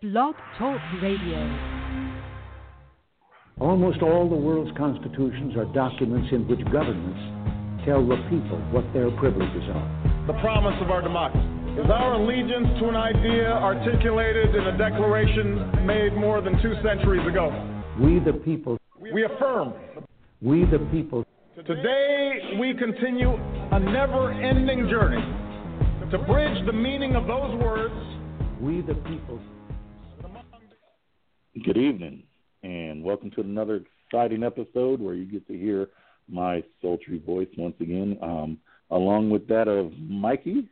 Blog Talk Radio. Almost all the world's constitutions are documents in which governments tell the people what their privileges are. The promise of our democracy is our allegiance to an idea articulated in a declaration made more than two centuries ago. We the people. We affirm. We the people. Today, we continue a never ending journey to bridge the meaning of those words. We the people. Good evening, and welcome to another exciting episode where you get to hear my sultry voice once again, um, along with that of Mikey.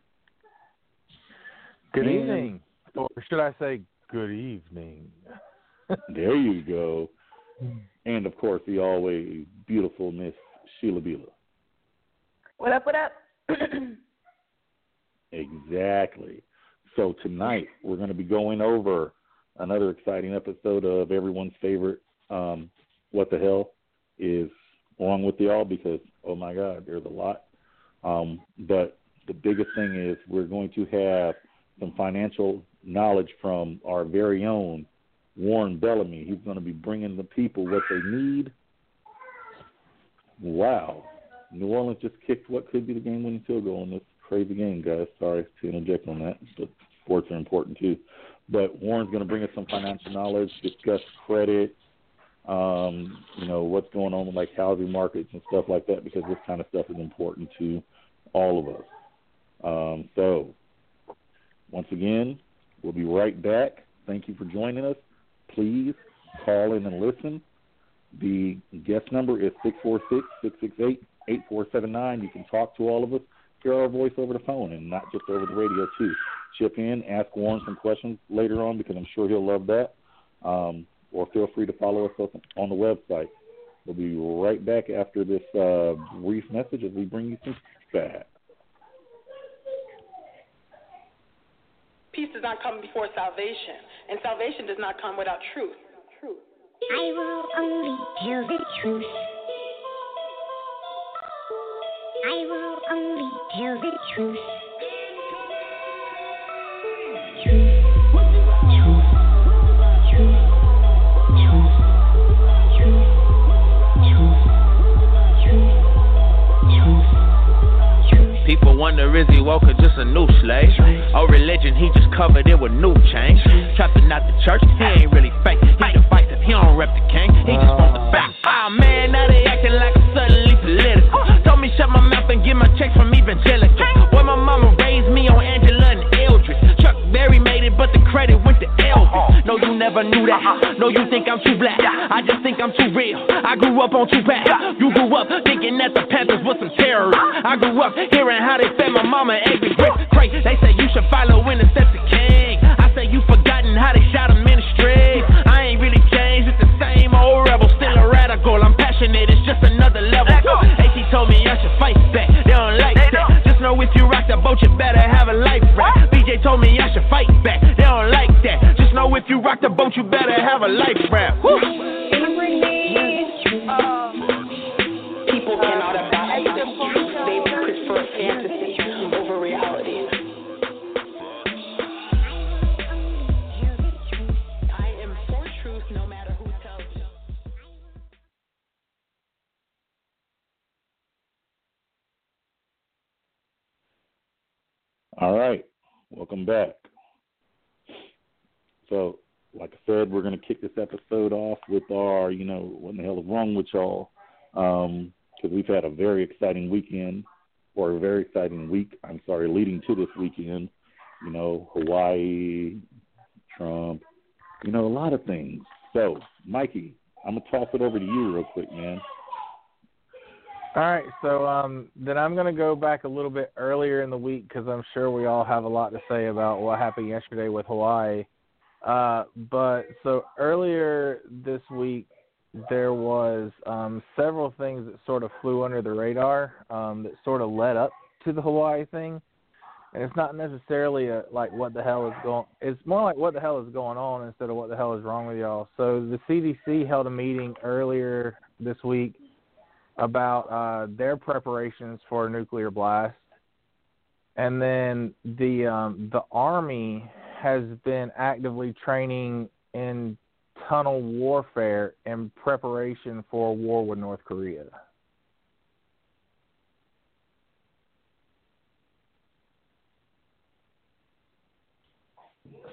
Good And- evening, or should I say good evening? There you go. And of course, the always beautiful Miss Sheila Bila. What up, what up? Exactly. So tonight we're going to be going over another exciting episode of everyone's favorite um, "What the Hell" is along with y'all because oh my God, there's a lot. Um, but the biggest thing is we're going to have some financial knowledge from our very own Warren Bellamy. He's going to be bringing the people what they need. Wow. New Orleans just kicked what could be the game winning field goal in this crazy game, guys. Sorry to interject on that, but sports are important too. But Warren's going to bring us some financial knowledge, discuss credit, um, you know, what's going on with like housing markets and stuff like that, because this kind of stuff is important to all of us. Um, so, once again, we'll be right back. Thank you for joining us. Please call in and listen. The guest number is six four six six six eight eight four seven nine. You can talk to all of us, hear our voice over the phone, and not just over the radio too. Chip in, ask Warren some questions later on because I'm sure he'll love that. Um, or feel free to follow us up on the website. We'll be right back after this uh, brief message as we bring you some feedback. Peace does not come before salvation, and salvation does not come without truth. Truth. I will only tell the truth. I will only tell the truth. Truth. People wonder is he woke or just a new slave? Oh, religion, he just covered it with new change. Trapping out the church, he ain't really fake. He divisive, he don't rep the king, he just want the back. Ah man, now they acting like I'm suddenly political. Told me shut my mouth and get my checks from evangelical. Boy, my mama raised me on but the credit went to Elvis. No, you never knew that. No, you think I'm too black. I just think I'm too real. I grew up on Tupac. You grew up thinking that the Panthers was some terrorists. I grew up hearing how they fed my mama eggs and grits. They say you should follow in the steps of King. I say you forgotten how they shot him in the streets. I ain't really changed, it's the same old rebel, still a radical. I'm passionate, it's just another level. AT told me I should fight back. They don't like that. Just know if you rock the boat, you better have a life raft. BJ told me I should fight back. They don't like that. Just know if you rock the boat, you better have a life raft. Woo. People cannot abide by truth. They prefer fantasy over reality. I am for truth no matter who tells me. All right, welcome back. So, like I said, we're going to kick this episode off with our, you know, what in the hell is wrong with y'all? Um, because we've had a very exciting weekend, or a very exciting week, I'm sorry, leading to this weekend. You know, Hawaii, Trump, you know, a lot of things. So, Mikey, I'm going to toss it over to you real quick, man. All right, so um, then I'm going to go back a little bit earlier in the week because I'm sure we all have a lot to say about what happened yesterday with Hawaii. Uh, but so earlier this week, there was um, several things that sort of flew under the radar um, that sort of led up to the Hawaii thing. And it's not necessarily a, like what the hell is going. It's more like what the hell is going on instead of what the hell is wrong with y'all. So the CDC held a meeting earlier this week about uh, their preparations for a nuclear blast, and then the um, the army has been actively training in tunnel warfare in preparation for a war with North Korea.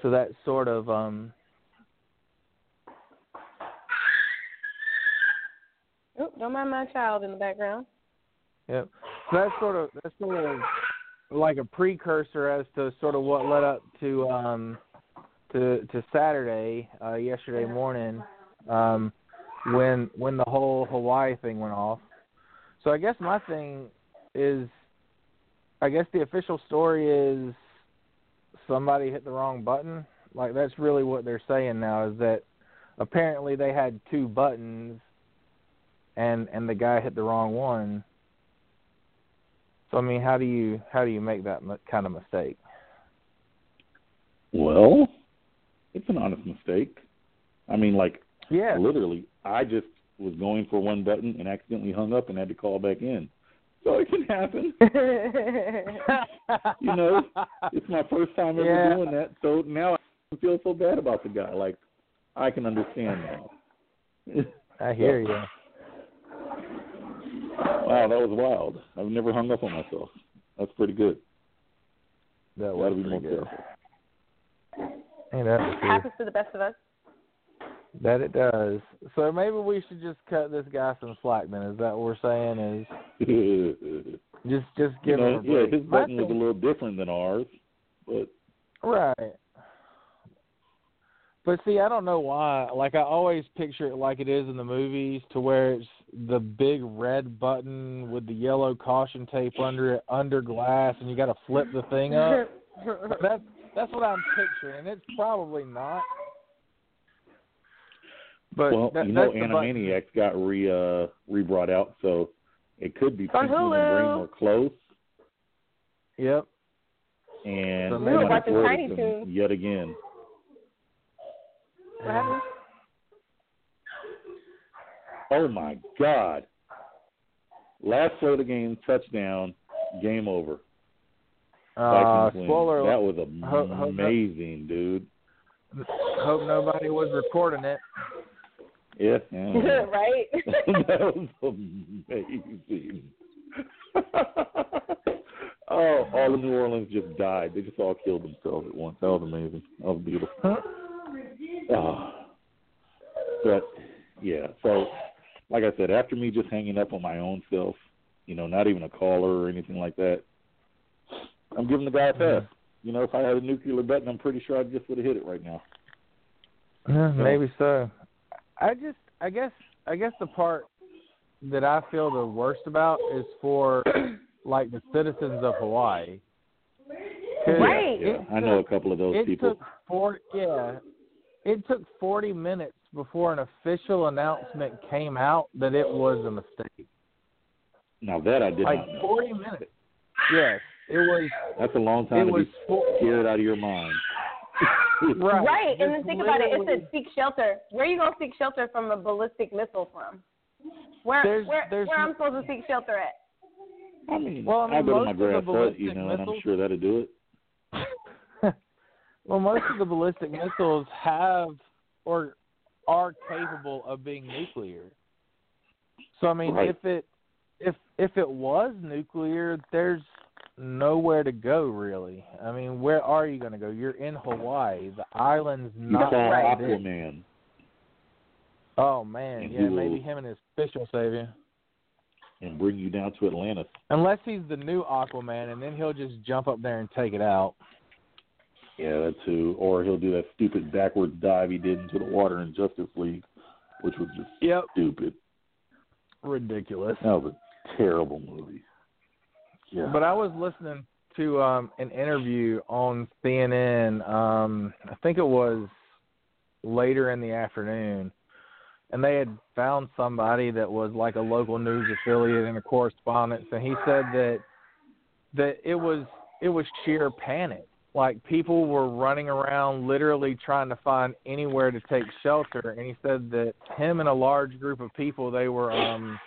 So that sort of um Oop, don't mind my child in the background. Yep. So that's sort of that's sort of like a precursor as to sort of what led up to um to to Saturday, uh yesterday morning, um when when the whole Hawaii thing went off. So I guess my thing is I guess the official story is somebody hit the wrong button. Like that's really what they're saying now is that apparently they had two buttons and and the guy hit the wrong one. So I mean, how do you how do you make that kind of mistake? Well, it's an honest mistake. I mean, like, yeah, literally, I just was going for one button and accidentally hung up and had to call back in. So it can happen. you know, it's my first time ever Yeah. doing that, so now I feel so bad about the guy. Like, I can understand now. I hear you. Wow, that was wild. I've never hung up on myself. That's pretty good. That was Gotta be more pretty good. careful. Hey, that was good. Happens to the best of us. That it does. So maybe we should just cut this guy some slack. Then is that what we're saying? Is just just you give know, him a break. yeah, his button was a little different than ours, but Right. But see, I don't know why. Like I always picture it like it is in the movies, to where it's the big red button with the yellow caution tape under it, under glass, and you got to flip the thing up. that's that's what I'm picturing, and it's probably not. But well, that, you know, that's button. Animaniacs got re uh re brought out, so it could be It's on Pinky and the Brain Hulu. close, Yep. and So We were maybe- watching Tiny Toons. yet again. What happened? Oh my God! Last play of the game, touchdown, game over. Uh, spoiler. That was Ho- ho- amazing, dude. Hope nobody was recording it. Yeah, yeah. right? that was amazing. oh, all of New Orleans just died. They just all killed themselves at once. That was amazing. That was beautiful. Oh. But yeah, so like I said, after me just hanging up on my own self, you know, not even a caller or anything like that, I'm giving the guy a pass. You know, if I had a nuclear button, I'm pretty sure I just would have hit it right now. Yeah, maybe so. I just, I guess, I guess the part that I feel the worst about is for like the citizens of Hawaii. Right. Yeah, it I know a couple of those It people. took four, yeah. It took forty minutes before an official announcement came out that it was a mistake. Now that I did Like not know. forty minutes. Yes, it was. That's a long It time to was be scared out of your mind. right. Right, and then think about it. It literally- said seek shelter. Where are you gonna seek shelter from a ballistic missile from? Where There's- where there's where no- I'm supposed to seek shelter at? I mean, Well, I mean, I'll go to most my of the grass hut, you know, and I'm sure that'll do it. Well, most of the ballistic missiles have or are capable of being nuclear. So I mean, Right. if it if if it was nuclear, there's nowhere to go really. I mean, where are you going to go? You're in Hawaii. The island's not that big. Aquaman. Oh man, And yeah, maybe him and his fish will save you. and bring you down to Atlantis. Unless he's the new Aquaman, and then he'll just jump up there and take it out. Yeah, that too. Or he'll do that stupid backwards dive he did into the water in Justice League, which was just Yep. stupid. Ridiculous. That was a terrible movie. Yeah. But I was listening to um an interview on CNN. Um, I think it was later in the afternoon, and they had found somebody that was like a local news affiliate and a correspondent, and he said that that it was it was sheer panic. Like people were running around, literally trying to find anywhere to take shelter. And he said that him and a large group of people, they were um,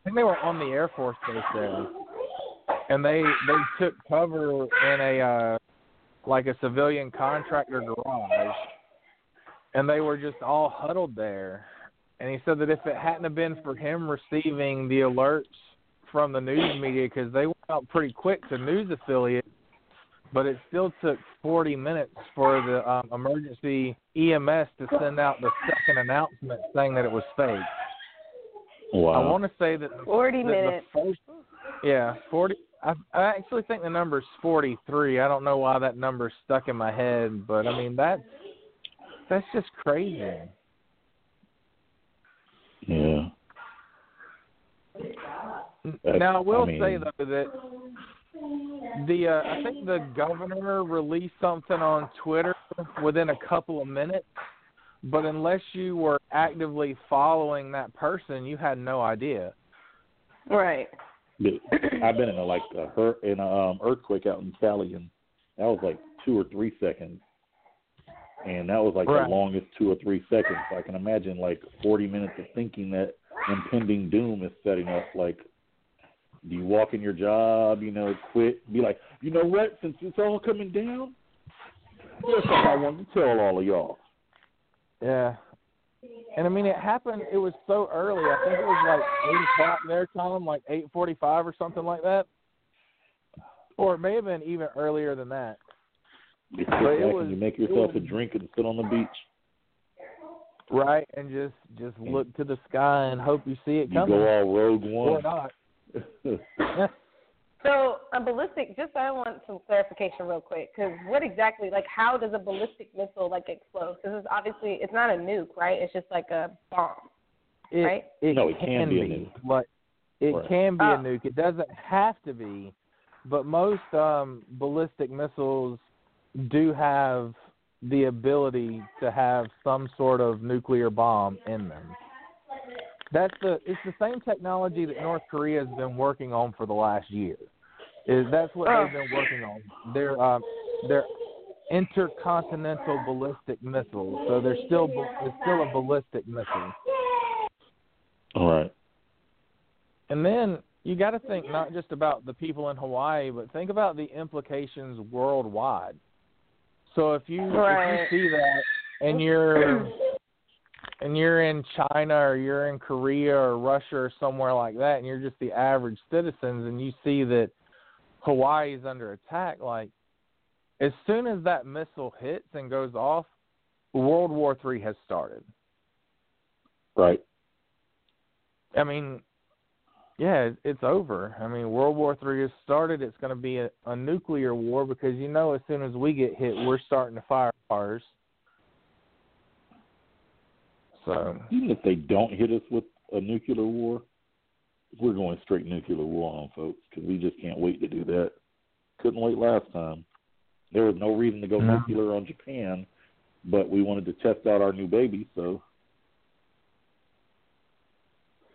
I think they were on the Air Force base there and they they took cover in a uh like a civilian contractor garage, and they were just all huddled there. And he said that if it hadn't have been for him receiving the alerts from the news media, because they went out pretty quick to news affiliates, but it still took 40 minutes for the um, emergency EMS to send out the second announcement saying that it was fake. Wow. I want to say that the, 40 the, minutes. The first, yeah, 40. I, I actually think the number's 43. I don't know why that number's stuck in my head, but I mean that's that's just crazy. Yeah. That's- now I will I mean- say though that the uh, I think the governor released something on Twitter within a couple of minutes, but unless you were actively following that person, you had no idea. Right. Dude, I've been in a like a hur- in a um, earthquake out in Cali, and that was like two or three seconds, and that was like Right. the longest two or three seconds. I can imagine like forty minutes of thinking that impending doom is setting up. Like, do you walk in your job? You know, quit? Be like, you know what? Since it's all coming down, here's something I wanted to tell all of y'all. Yeah. And I mean, it happened. It was so early. I think it was like eight o'clock their time, like eight forty-five or something like that, or it may have been even earlier than that. You sit back was- and you make yourself a drink and sit on the beach. Right, and just just look to the sky and hope you see it You coming go all Rogue or not. So a ballistic, just I want some clarification real quick, because what exactly, like, how does a ballistic missile like explode? Because it's obviously it's not a nuke, right? It's just like a bomb, It, right? it No, it can, can be a nuke. Like it Right. can be Oh. a nuke. It doesn't have to be, but most um, ballistic missiles do have the ability to have some sort of nuclear bomb in them. That's the it's the same technology that North Korea has been working on for the last year. Is that's what Oh. they've been working on. They're um, they're intercontinental ballistic missiles. So they're still it's still a ballistic missile. all right. And then you got to think not just about the people in Hawaii, but think about the implications worldwide. So if you Right. if you see that and you're and you're in China or you're in Korea or Russia or somewhere like that, and you're just the average citizens, and you see that Hawaii is under attack, like as soon as that missile hits and goes off, World War Three has started. Right. I mean, yeah, it's over. I mean, World War Three has started. It's going to be a, a nuclear war because you know, as soon as we get hit, we're starting to fire ours. So Even if they don't hit us with a nuclear war, we're going straight nuclear war on folks because we just can't wait to do that. Couldn't wait last time. There was no reason to go No. nuclear on Japan, but we wanted to test out our new baby, so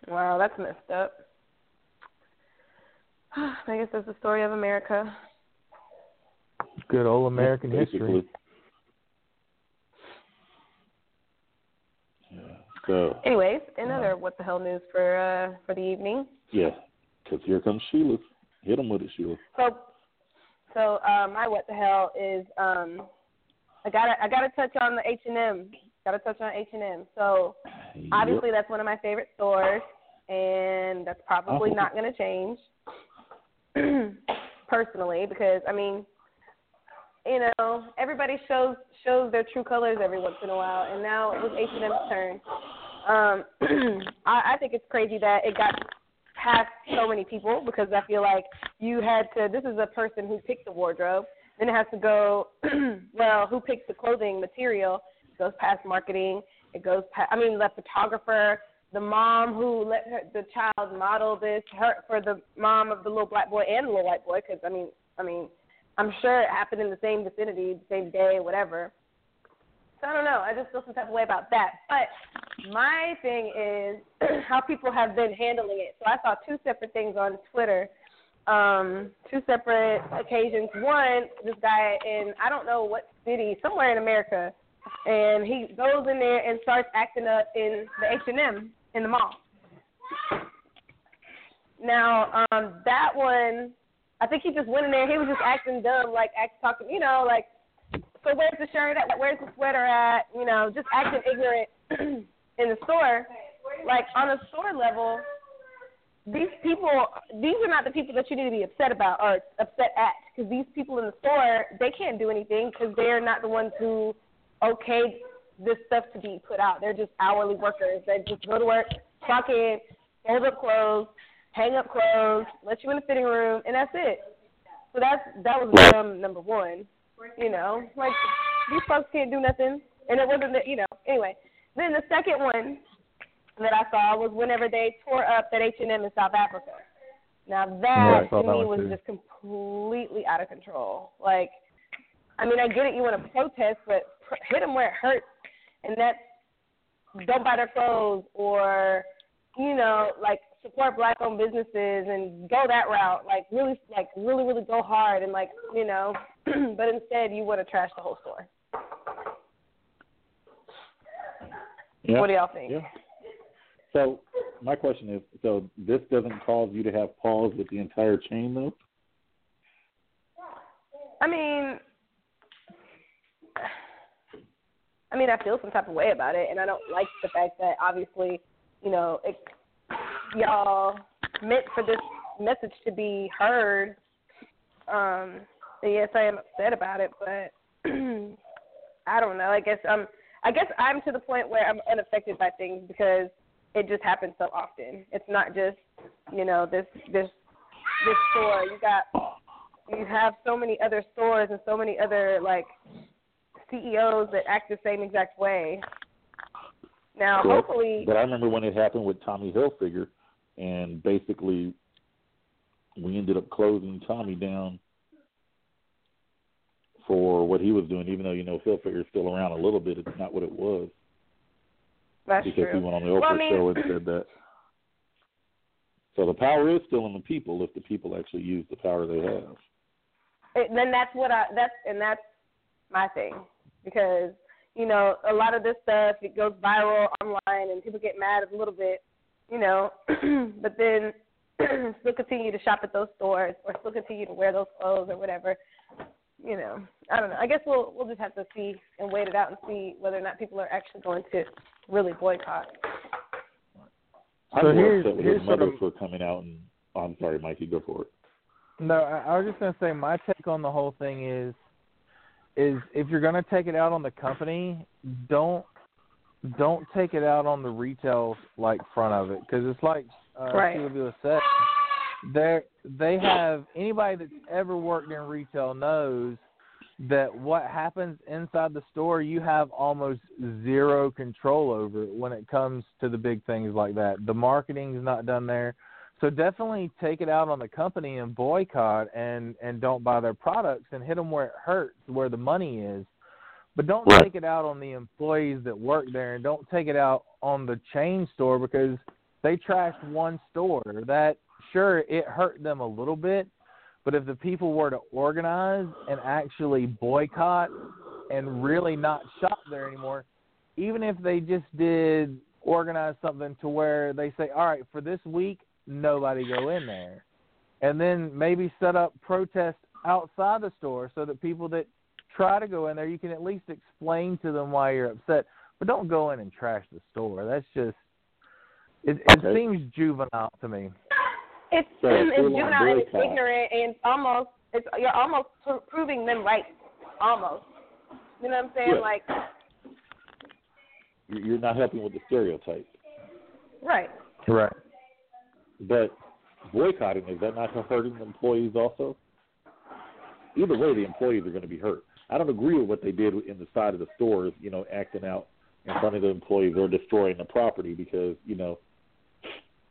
Wow, that's messed up. I guess that's the story of America. good old American basically. history. Yeah. So Anyways, another what the hell news for uh for the evening. yeah, because here comes Sheila. Hit him with it, Sheila. So, so uh, my what the hell is um, I gotta I gotta touch on the H and M. Gotta touch on H and M. So obviously that's one of my favorite stores, and that's probably Oh. not gonna change. Personally, because I mean, you know, everybody shows shows their true colors every once in a while, and now it was H and M's turn. Um, I, I think it's crazy that it got past so many people because I feel like you had to. This is a person who picked the wardrobe. Then it has to go. well, who picks the clothing material? It goes past marketing. It goes past. I mean, the photographer, the mom who let her, the child model this her for the mom of the little black boy and the little white boy. Because I mean, I mean, I'm sure it happened in the same vicinity, the same day, whatever. So I don't know. I just feel some type of way about that. But my thing is how people have been handling it. So I saw two separate things on Twitter, um, two separate occasions. One, this guy in I don't know what city, somewhere in America, and he goes in there and starts acting up in the H and M in the mall. Now, um, that one, I think he just went in there. He was just acting dumb, like act talking, you know, like so where's the shirt at? Where's the sweater at? You know, just acting ignorant in the store. Like on a store level, these people, these are not the people that you need to be upset about or upset at, because these people in the store, they can't do anything because they're not the ones who okayed this stuff to be put out. They're just hourly workers. They just go to work, clock in, fold up clothes, hang up clothes, let you in the fitting room, and that's it. So that's that was dumb number one. You know, like these folks can't do nothing, and it wasn't that you know. Anyway, then the second one that I saw was whenever they tore up that H and M in South Africa. Now that Yeah, to that me was too. just completely out of control. Like, I mean, I get it, you want to protest, but pr- hit them where it hurts, and that's don't buy their clothes or you know like support black-owned businesses and go that route. Like really, like really, really go hard and like you know, but instead you want to trash the whole store. Yeah. What do y'all think? Yeah. So my question is, so this doesn't cause you to have pause with the entire chain, though? I mean, I mean, I feel some type of way about it, and I don't like the fact that obviously, you know, it, y'all meant for this message to be heard. Um, yes, I am upset about it, but I don't know. I guess I'm. I guess I'm to the point where I'm unaffected by things because it just happens so often. It's not just, you know, this this this store. You got you have so many other stores and so many other like CEOs that act the same exact way. Now, Correct. hopefully, But I remember when it happened with Tommy Hilfiger, and basically we ended up closing Tommy down for what he was doing, even though you know Phil Hilfiger's still around a little bit. It's not what it was that's because true. he went on the Oprah Well, I mean- show and said that. So the power is still in the people if the people actually use the power they have. it, then that's what I that's and that's my thing because you know a lot of this stuff it goes viral online and people get mad a little bit, you know, but then still continue to shop at those stores or still continue to wear those clothes or whatever. You know, I don't know. I guess we'll we'll just have to see and wait it out and see whether or not people are actually going to really boycott. I'm So more here's- upset with here's his sort of- for coming out and. Oh, I'm sorry, Mikey. Go for it. No, I, I was just gonna say my take on the whole thing is, is if you're gonna take it out on the company, don't don't take it out on the retail like front of it because it's like uh, Right. Sylvia said, they they have anybody that's ever worked in retail knows that what happens inside the store you have almost zero control over it when it comes to the big things like that. The marketing is not done there. So definitely take it out on the company and boycott and and don't buy their products and hit them where it hurts, where the money is. But don't Right. take it out on the employees that work there and don't take it out on the chain store because they trashed one store. That sure it hurt them a little bit, but if the people were to organize and actually boycott and really not shop there anymore, even if they just did organize something to where they say, all right, for this week, nobody go in there. And then maybe set up protests outside the store so that people that try to go in there, you can at least explain to them why you're upset. But don't go in and trash the store. That's just, it, it Okay. seems juvenile to me. It's So, it's full-on juvenile and it's boycott. ignorant and almost it's you're almost pro- proving them right. Almost. You know what I'm saying? Yeah. Like You- You're not helping with the stereotype. right. Right. But boycotting is that not hurting the employees also? Either way, the employees are going to be hurt. I don't agree with what they did in the side of the stores, you know, acting out in front of the employees or destroying the property because, you know,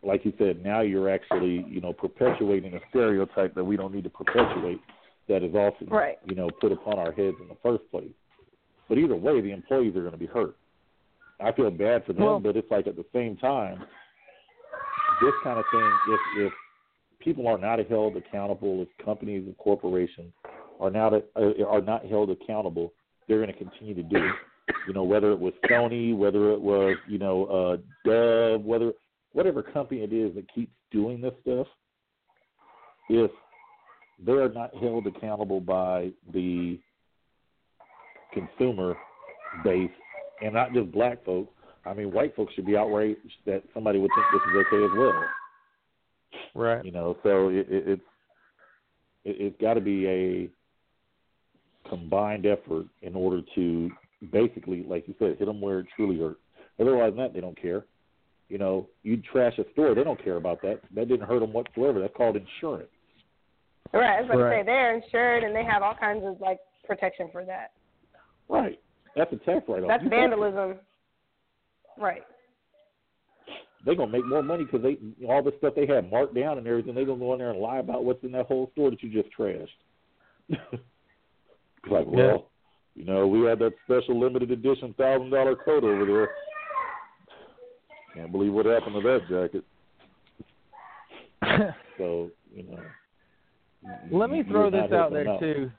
like you said, now you're actually, you know, perpetuating a stereotype that we don't need to perpetuate that is also, Right. you know, put upon our heads in the first place. But either way, the employees are going to be hurt. I feel bad for them, Well- but it's like at the same time, this kind of thing, if if people are not held accountable, if companies and corporations are not uh, are not held accountable, they're going to continue to do it. You know, whether it was Sony, whether it was you know uh, Dove, whether whatever company it is that keeps doing this stuff, if they are not held accountable by the consumer base, and not just black folks. I mean, white folks should be outraged that somebody would think this is okay as well. Right. You know, so it, it, it's it, it's got to be a combined effort in order to basically, like you said, hit them where it truly hurts. Otherwise, than that they don't care. You know, you trash a store, they don't care about that. That didn't hurt them whatsoever. That's called insurance. Right. I was about to say they're insured and they have all kinds of like protection for that. Right. That's a tax write-off. That's You got- vandalism. Right. They're gonna make more money because they all the stuff they have marked down and everything. They're gonna go in there and lie about what's in that whole store that you just trashed. like, well, you know, we had that special limited edition thousand dollar coat over there. Can't believe what happened to that jacket. So you know. Let me throw this out there too.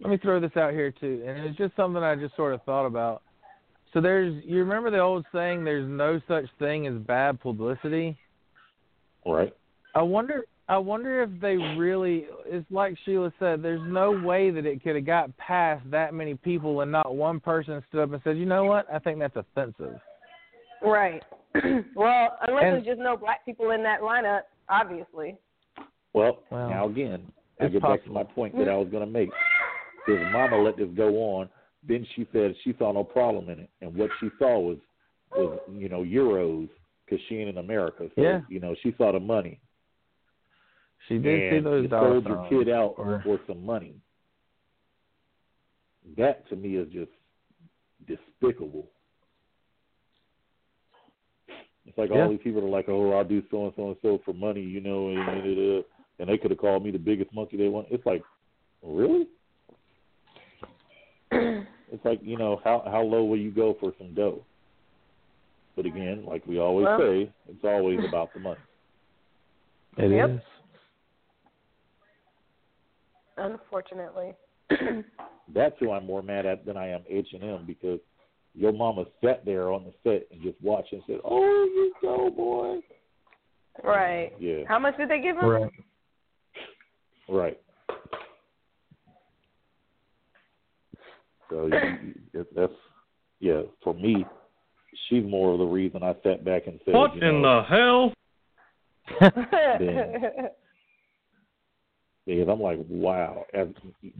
Let me throw this out here too, and it's just something I just sort of thought about. So there's, you remember the old saying, "There's no such thing as bad publicity." Right. I wonder, I wonder if they really. It's like Sheila said. There's no way that it could have got past that many people, and not one person stood up and said, "You know what? I think that's offensive." Right. well, unless And- there's just no black people in that lineup, obviously. Well, Well, now again, I it's get back to my point that I was going to make. His mama let this go on. Then she said she saw no problem in it, and what she saw was was you know euros because she ain't in America. So Yeah. you know she saw the money. She did see those you sold your kid out or- for some money. That to me is just despicable. It's like Yeah. all these people are like, "Oh, I'll do so and so and so for money," you know, and, and, uh, and they could have called me the biggest monkey they want. It's like, really? It's like you know how how low will you go for some dough? But again, like we always Well- say, it's always about the money. It is. Yep. Unfortunately. That's who I'm more mad at than I am H and M because your mama sat there on the set and just watched and said, "Oh, you go, boy." right. Yeah. How much did they give him? Right. Right. So you, you, that's yeah. For me, she's more of the reason I sat back and said, What you in know, the hell? Because I'm like, wow, as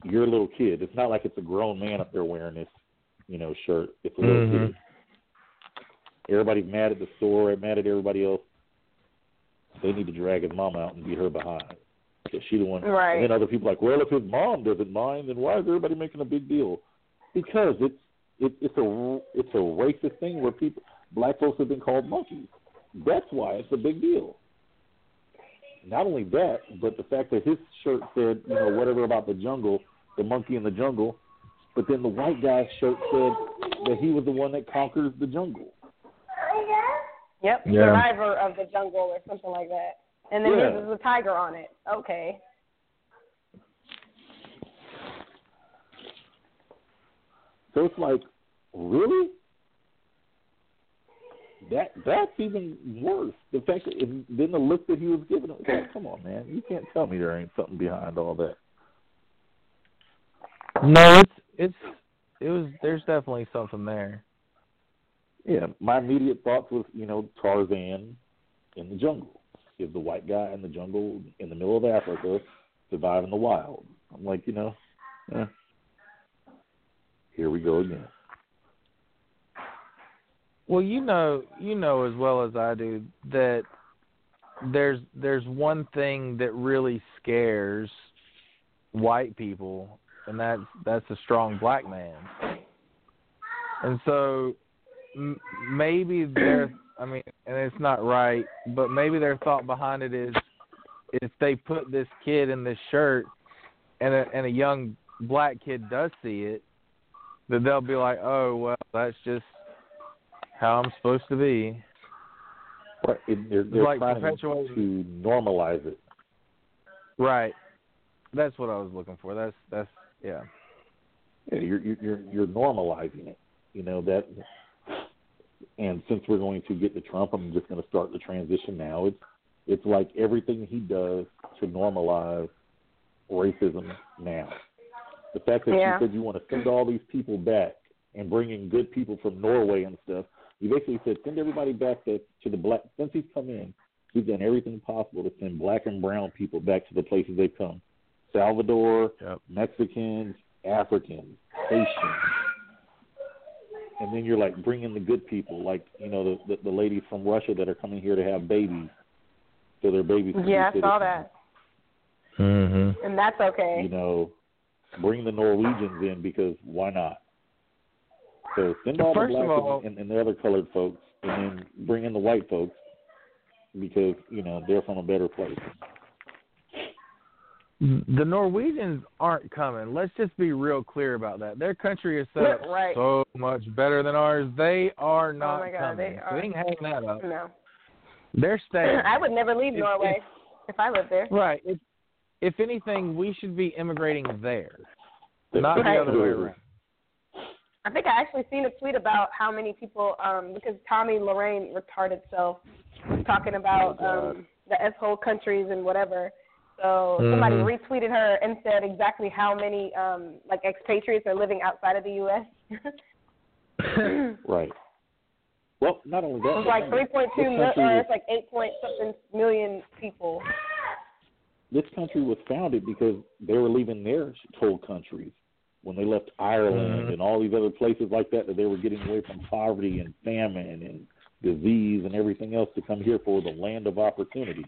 you're a little kid. It's not like it's a grown man up there wearing this, you know, shirt. It's a little Mhm. kid. Everybody's mad at the store, mad at everybody else. They need to drag his mom out and beat her behind. Because she the one. Right. And then other people are like, well, if his mom doesn't mind, then why is everybody making a big deal? Because it's it, it's a it's a racist thing where people black folks have been called monkeys. That's why it's a big deal not only that, but the fact that his shirt said, you know, whatever about the jungle, the monkey in the jungle, but then the white guy's shirt said that he was the one that conquers the jungle. Yep. Yeah. Survivor of the jungle or something like that. And then Yeah. his is a tiger on it. Okay. So it's like, really? That that's even worse. The fact that and then the look that he was giving, it was like, come on, man, you can't tell me there ain't something behind all that. No, it's it's it was. There's definitely something there. Yeah, my immediate thoughts was, you know, Tarzan in the jungle. Is the white guy in the jungle in the middle of Africa surviving the wild? I'm like, you know, eh, here we go again. Well, you know, you know as well as I do that there's there's one thing that really scares white people, and that's that's a strong black man. And so m- maybe their I mean, and it's not right, but maybe their thought behind it is if they put this kid in this shirt and a and a young black kid does see it, that they'll be like, "Oh, well, that's just how I'm supposed to be." Right. It, they're they're like trying perpetuating- to normalize it. Right. That's what I was looking for. That's that's yeah. Yeah, you're you're you're, you're normalizing it. You know that. And since we're going to get to Trump, I'm just going to start the transition now. It's it's like everything he does to normalize racism now. The fact that Yeah. you said you want to send all these people back and bring in good people from Norway and stuff. You basically said send everybody back to to the black. Since he's come in, he's done everything possible to send black and brown people back to the places they come. Salvador, Yep. Mexicans, Africans, Haitians. And then you're like bringing the good people, like you know the, the the ladies from Russia that are coming here to have babies, so their babies. can Yeah, I saw that, Mm-hmm. and that's okay. You know, bring the Norwegians in because why not? So send all First the of black all- and, and the other colored folks, and then bring in the white folks because you know they're from a better place. The Norwegians aren't coming. Let's just be real clear about that. Their country is set up Right. so much better than ours. They are oh not my God, coming. they So they can hang that up. No, They're staying. I would never leave If- Norway if I lived there. Right. If, if anything, we should be immigrating there, not Right. the other way around. I think I actually seen a tweet about how many people, um, because Tomi Lahren retarded self was talking about um, the S hole countries and whatever. So somebody Mhm. retweeted her and said exactly how many um, like expatriates are living outside of the U.S. Right. Well, not only that, It was like but 3.2 this mil, country or it's like 8 point something million people. this country was founded because they were leaving their whole countries when they left Ireland Mhm. and all these other places like that that they were getting away from poverty and famine and disease and everything else to come here for the land of opportunity.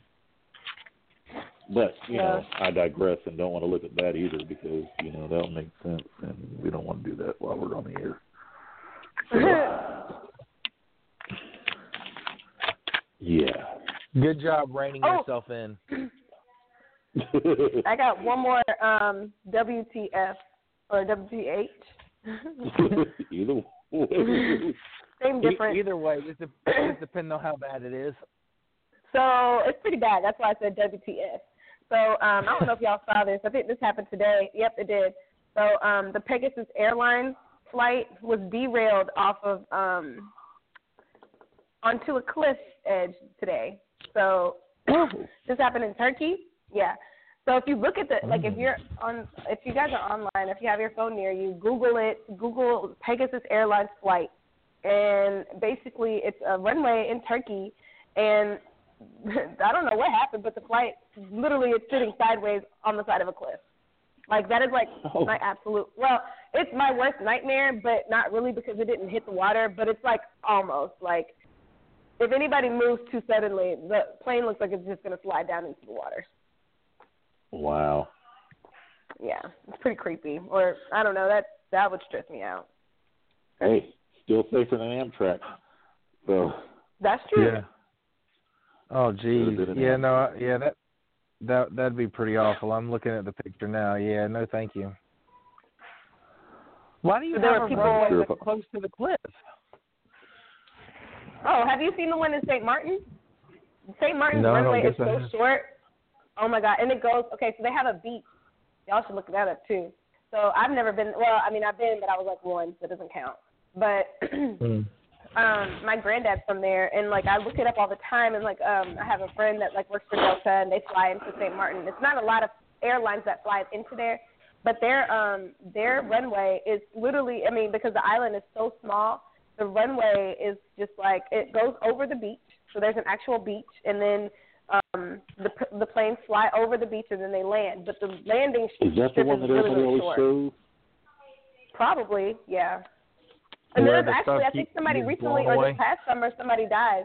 But you know, I digress and don't want to look at that either because you know that don't make sense and we don't want to do that while we're on the air. Yeah. Good job reining Oh. yourself in. I got one more um, WTF or WTH. Either way. Same E- either way, just, de- just depending on how bad it is. So it's pretty bad. That's why I said WTF. So um, I don't know if y'all saw this. I think this happened today. Yep, it did. So um, the Pegasus Airlines flight was derailed off of um, onto a cliff edge today. So this happened in Turkey. Yeah. So if you look at the like if mm. you're on if you guys are online, if you have your phone near you, Google it. Google Pegasus Airlines flight, and basically it's a runway in Turkey, and I don't know what happened, but the flight literally is sitting sideways on the side of a cliff. Like that is like Oh. my absolute well, it's my worst nightmare, but not really because it didn't hit the water, but it's like almost like if anybody moves too suddenly, the plane looks like it's just gonna slide down into the water. Wow. Yeah, it's pretty creepy. Or I don't know, that that would stress me out. Hey, still safer than Amtrak. So That's true. Yeah. Oh geez. Yeah, now. no, I- yeah, that that that'd be pretty awful. I'm looking at the picture now. Yeah, no, thank you. Why do you So there have were people- runway Sure. that's close to the cliff? Oh, have you seen the one in St. Martin? St. Martin's No, runway is so short. Oh my god! And it goes okay. So they have a beach. Y'all should look that up too. So I've never been. Well, I mean I've been, but I was like one, so it doesn't count. But Mm. um my granddad's from there and like I look it up all the time and like um I have a friend that like works for Delta and they fly into St. Martin. It's not a lot of airlines that fly into there, but their um their runway is literally I mean because the island is so small, the runway is just like it goes over the beach. So there's an actual beach and then um the the planes fly over the beach and then they land, but the landing is that the strip one is that really, everybody really always short. shows? Probably, yeah. And Where there's the actually, I think somebody recently, or away? this past summer, somebody died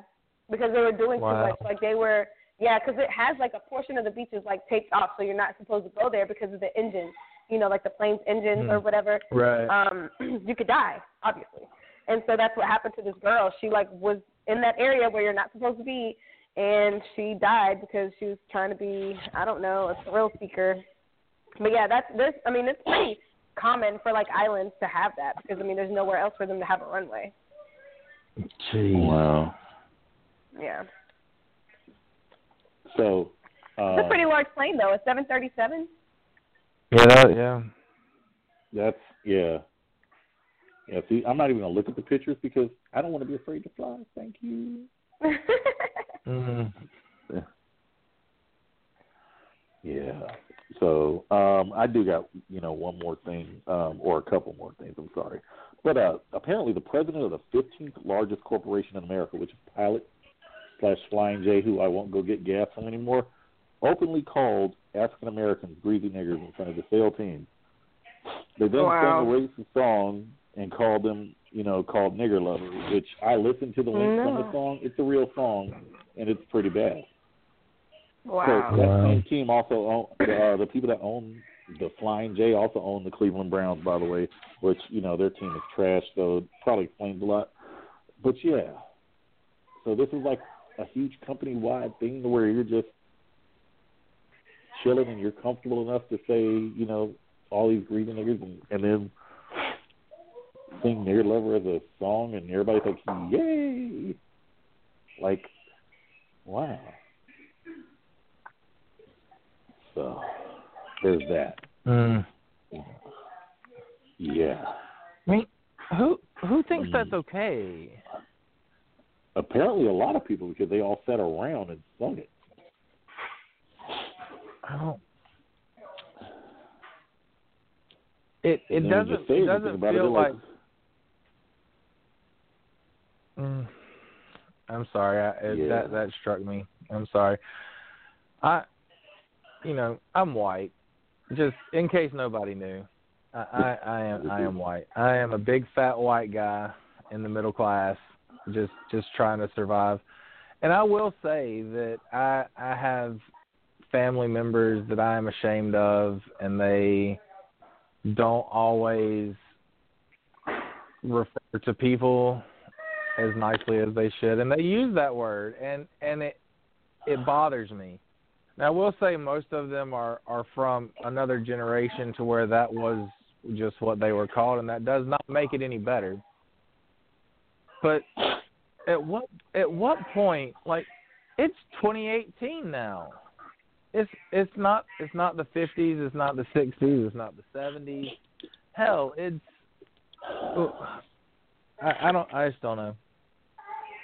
because they were doing Wow. too much. Like they were, yeah, because it has like a portion of the beach is like taped off, so you're not supposed to go there because of the engines. You know, like the plane's engines Hmm. or whatever. Right. Um, you could die, obviously. And so that's what happened to this girl. She like was in that area where you're not supposed to be, and she died because she was trying to be, I don't know, a thrill seeker. But yeah, that's this. I mean, it's pretty common for like islands to have that because I mean, there's nowhere else for them to have a runway. Jeez. Wow. Yeah, So uh, it's a pretty large plane though. A 737. Yeah, that, yeah. that's yeah. Yeah, see, I'm not even gonna look at the pictures because I don't want to be afraid to fly. Thank you. Mm. Yeah. So um, I do got you know one more thing, um, or a couple more things. I'm sorry, but uh, apparently the president of the 15th largest corporation in America, which is Pilot slash Flying J, who I won't go get gas from anymore, openly called African Americans greasy niggers in front of the sale team. They then Wow. sang a racist song and called them, you know, called nigger lovers, which I listened to the link from the song. It's a real song, and it's pretty bad. Wow. So that Wow. same team also own uh, the people that own the Flying J also own the Cleveland Browns, by the way, which you know their team is trash, so it probably explains a lot. But yeah, so this is like a huge company wide thing to where you're just chilling and you're comfortable enough to say you know all these greasy niggers and, and then sing "Nigger Lover" as a song, and everybody's like, "Yay!" Like, wow. So there's that. Mm. Yeah. I mean, who who thinks that's okay? Apparently, a lot of people because they all sat around and sung it. I don't. It it And then when you doesn't it doesn't feel like. like Mm, I'm sorry. I, Yeah. That that struck me. I'm sorry. I, you know, I'm white. Just in case nobody knew, I, I, I am I am white. I am a big fat white guy in the middle class, just just trying to survive. And I will say that I I have family members that I am ashamed of, and they don't always refer to people as nicely as they should, and they use that word, and and it it bothers me. Now, I will say most of them are are from another generation to where that was just what they were called, and that does not make it any better. But at what at what point, like, it's 2018 now. It's it's not it's not the 50s, it's not the 60s, it's not the 70s. Hell, it's I, I don't I just don't know.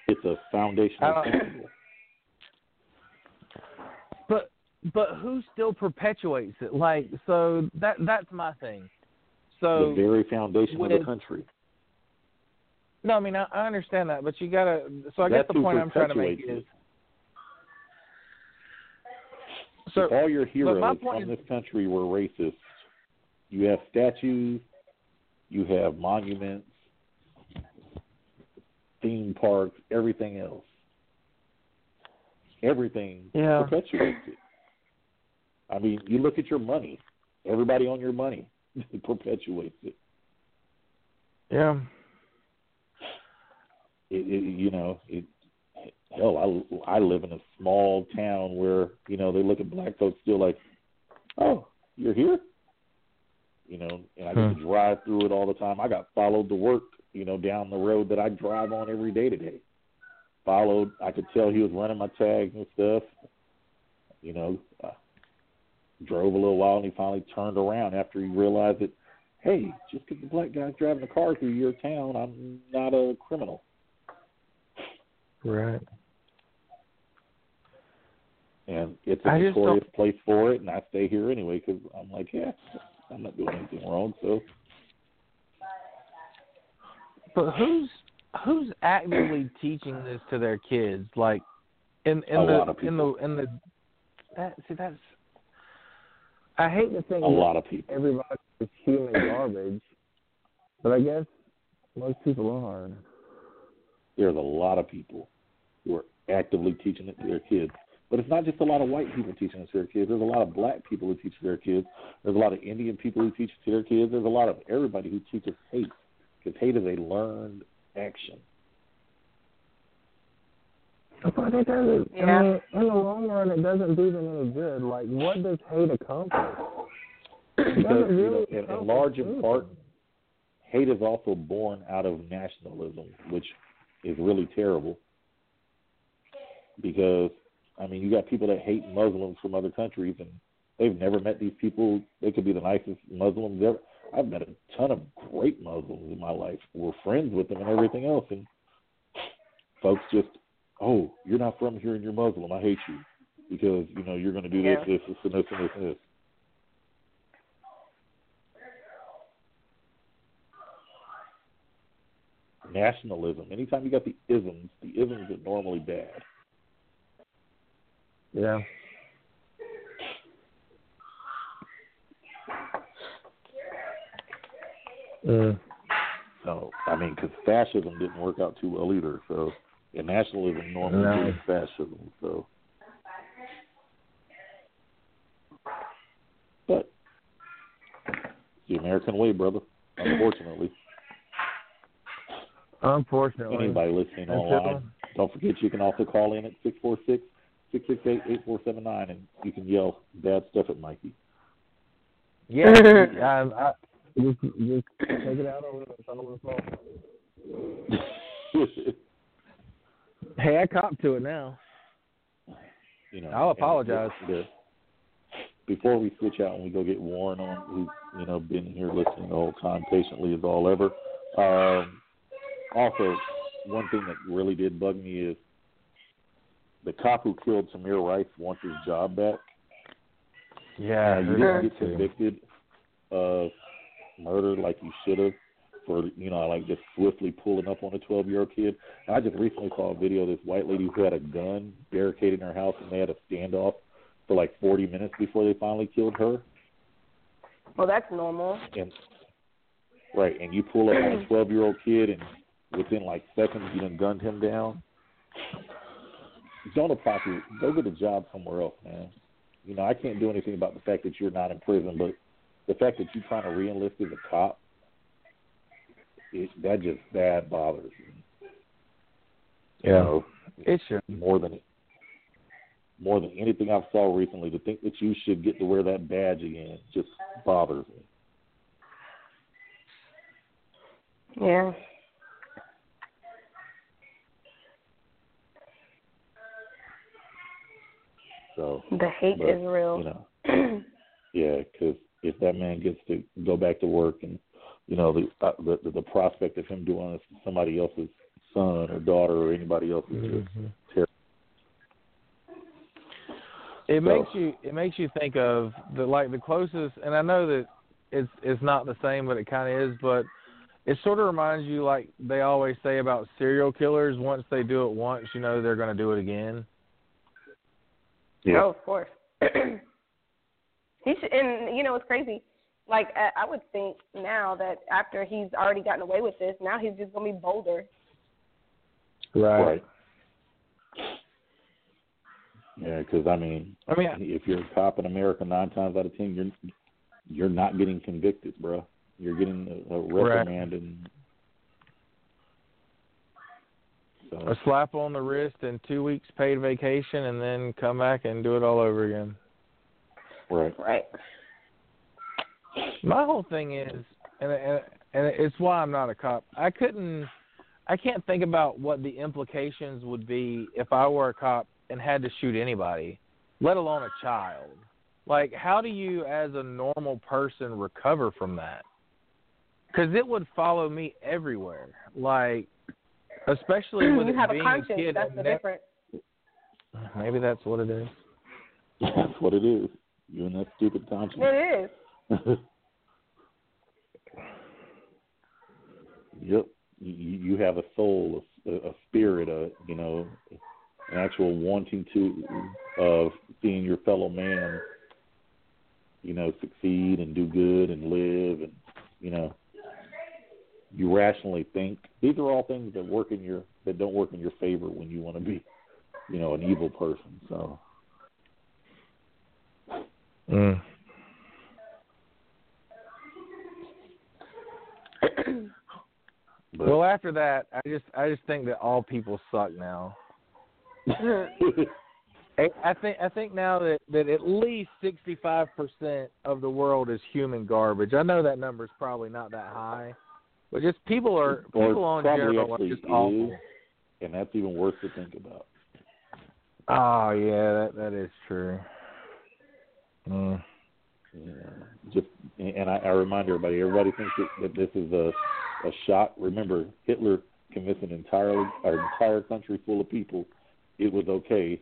It's a foundational uh, principle. But but who still perpetuates it? Like so that that's my thing. So the very foundation of the country. no, I mean I, I understand that, but you gotta. So I guess the point I'm trying to make is. So all your heroes from is- this country were racist, you have statues, you have monuments, theme parks, everything else. Everything Yeah. perpetuates it. I mean, you look at your money. Everybody on your money perpetuates it. yeah. it, it you know it hell i i live in a small town where you know they look at black folks still like oh you're here you know and i get to hmm. drive through it all the time i got followed to work you know down the road that i drive on every day today followed i could tell he was running my tags and stuff you know uh, drove a little while and he finally turned around after he realized that hey just because the black guy's driving a car through your town i'm not a criminal Right. and it's a notorious place for it, and I stay here anyway because I'm like, yeah, I'm not doing anything wrong. So But who's who's actively teaching this to their kids? Like in in A the lot of in the in the that see that's I hate to think a lot of people. everybody is human garbage, but I guess most people are. There's a lot of people who are actively teaching it to their kids. But it's not just a lot of white people teaching it to their kids. There's a lot of black people who teach it to their kids. There's a lot of Indian people who teach it to their kids. There's a lot of everybody who teaches hate because hate is a learned action. But it doesn't. Yeah. I mean, in the long run, it doesn't do them any good. Like, what does hate accomplish? It Because doesn't you really know, in, in large in part, hate is also born out of nationalism, which is really terrible. Because I mean, you got people that hate Muslims from other countries, and they've never met these people. They could be the nicest Muslims ever. I've met a ton of great Muslims in my life. We're friends with them and everything else, and folks just, oh, you're not from here and you're Muslim. I hate you because you know you're going to do yeah. this, this, this, and this, and this, and this. Nationalism. Anytime you got the isms, the isms are normally bad. Yeah. Mm. So I mean, because fascism didn't work out too well either. So and nationalism normally No. is fascism. So, but the American way, brother. Unfortunately, Unfortunately. anybody listening Until- online, don't forget you can also call in at six four six six six eight eight four seven nine, and you can yell bad stuff at Mikey. Yeah, I, I, just, just take it out on him. It's on the phone. Hey, I cop to it now. you know, I'll apologize. the- before we switch out and we go get Warren on, who's you know been here listening the whole time patiently as all ever. Um, also, one thing that really did bug me is the cop who killed Tamir Rice wants his job back. Yeah, Uh, you didn't get convicted of murder like you should have for you know like just swiftly pulling up on a 12 year old kid. I just recently saw a video of this white lady who had a gun barricaded in her house and they had a standoff for like 40 minutes before they finally killed her. Well, that's normal. And right, and you pull up on a 12 year old kid and within like seconds you done gunned him down. Don't apply to go get a job somewhere else, man. You know, I can't do anything about the fact that you're not in prison, but the fact that you're trying to reenlist as a cop, it, that just that bothers me. You Yeah. know, It should. more than more than anything I've saw recently, to think that you should get to wear that badge again just bothers me. Yeah. So The hate but, is real. You know, yeah, because if that man gets to go back to work and you know the uh, the the prospect of him doing this to somebody else's son or daughter or anybody else is just terrible. It So- makes you it makes you think of the like the closest, and I know that it's it's not the same, but it kind of is. But it sort of reminds you, like they always say about serial killers. Once they do it once, you know they're going to do it again. Oh, of course. he should, and you know it's crazy. Like I I would think now that after he's already gotten away with this, now he's just gonna be bolder. Right. Yeah, because I mean, I mean, if you're a cop in America, nine times out of ten, you're you're not getting convicted, bro. You're getting a, a Correct. reprimand and so a slap on the wrist and two weeks paid vacation, and then come back and do it all over again. Right. Right. My whole thing is, and and and it's why I'm not a cop. I couldn't, I can't think about what the implications would be if I were a cop and had to shoot anybody, let alone a child. Like, how do you, as a normal person, recover from that? Because it would follow me everywhere. Like, especially with you it have a being conscience. kid. That's the nev- difference. Maybe that's what it is. That's what it is. You and that stupid conscience. It is. yep. You, you have a soul, a, a spirit, a you know, an actual wanting to of seeing your fellow man, you know, succeed and do good and live, and you know, you rationally think. These are all things that work in your that don't work in your favor when you want to be, you know, an evil person. So. Mm. Well, after that, I just I just think that all people suck now. I I think I think now that that at least sixty five percent of the world is human garbage. I know that number is probably not that high, but just people are Or people on probably general are actually just awful. is, and that's even worse to think about. Oh yeah, that that is true. Mm. Yeah, just and I, I remind everybody, everybody thinks that, that this is a a shot. Remember, Hitler convinced an entirely an entire country full of people it was okay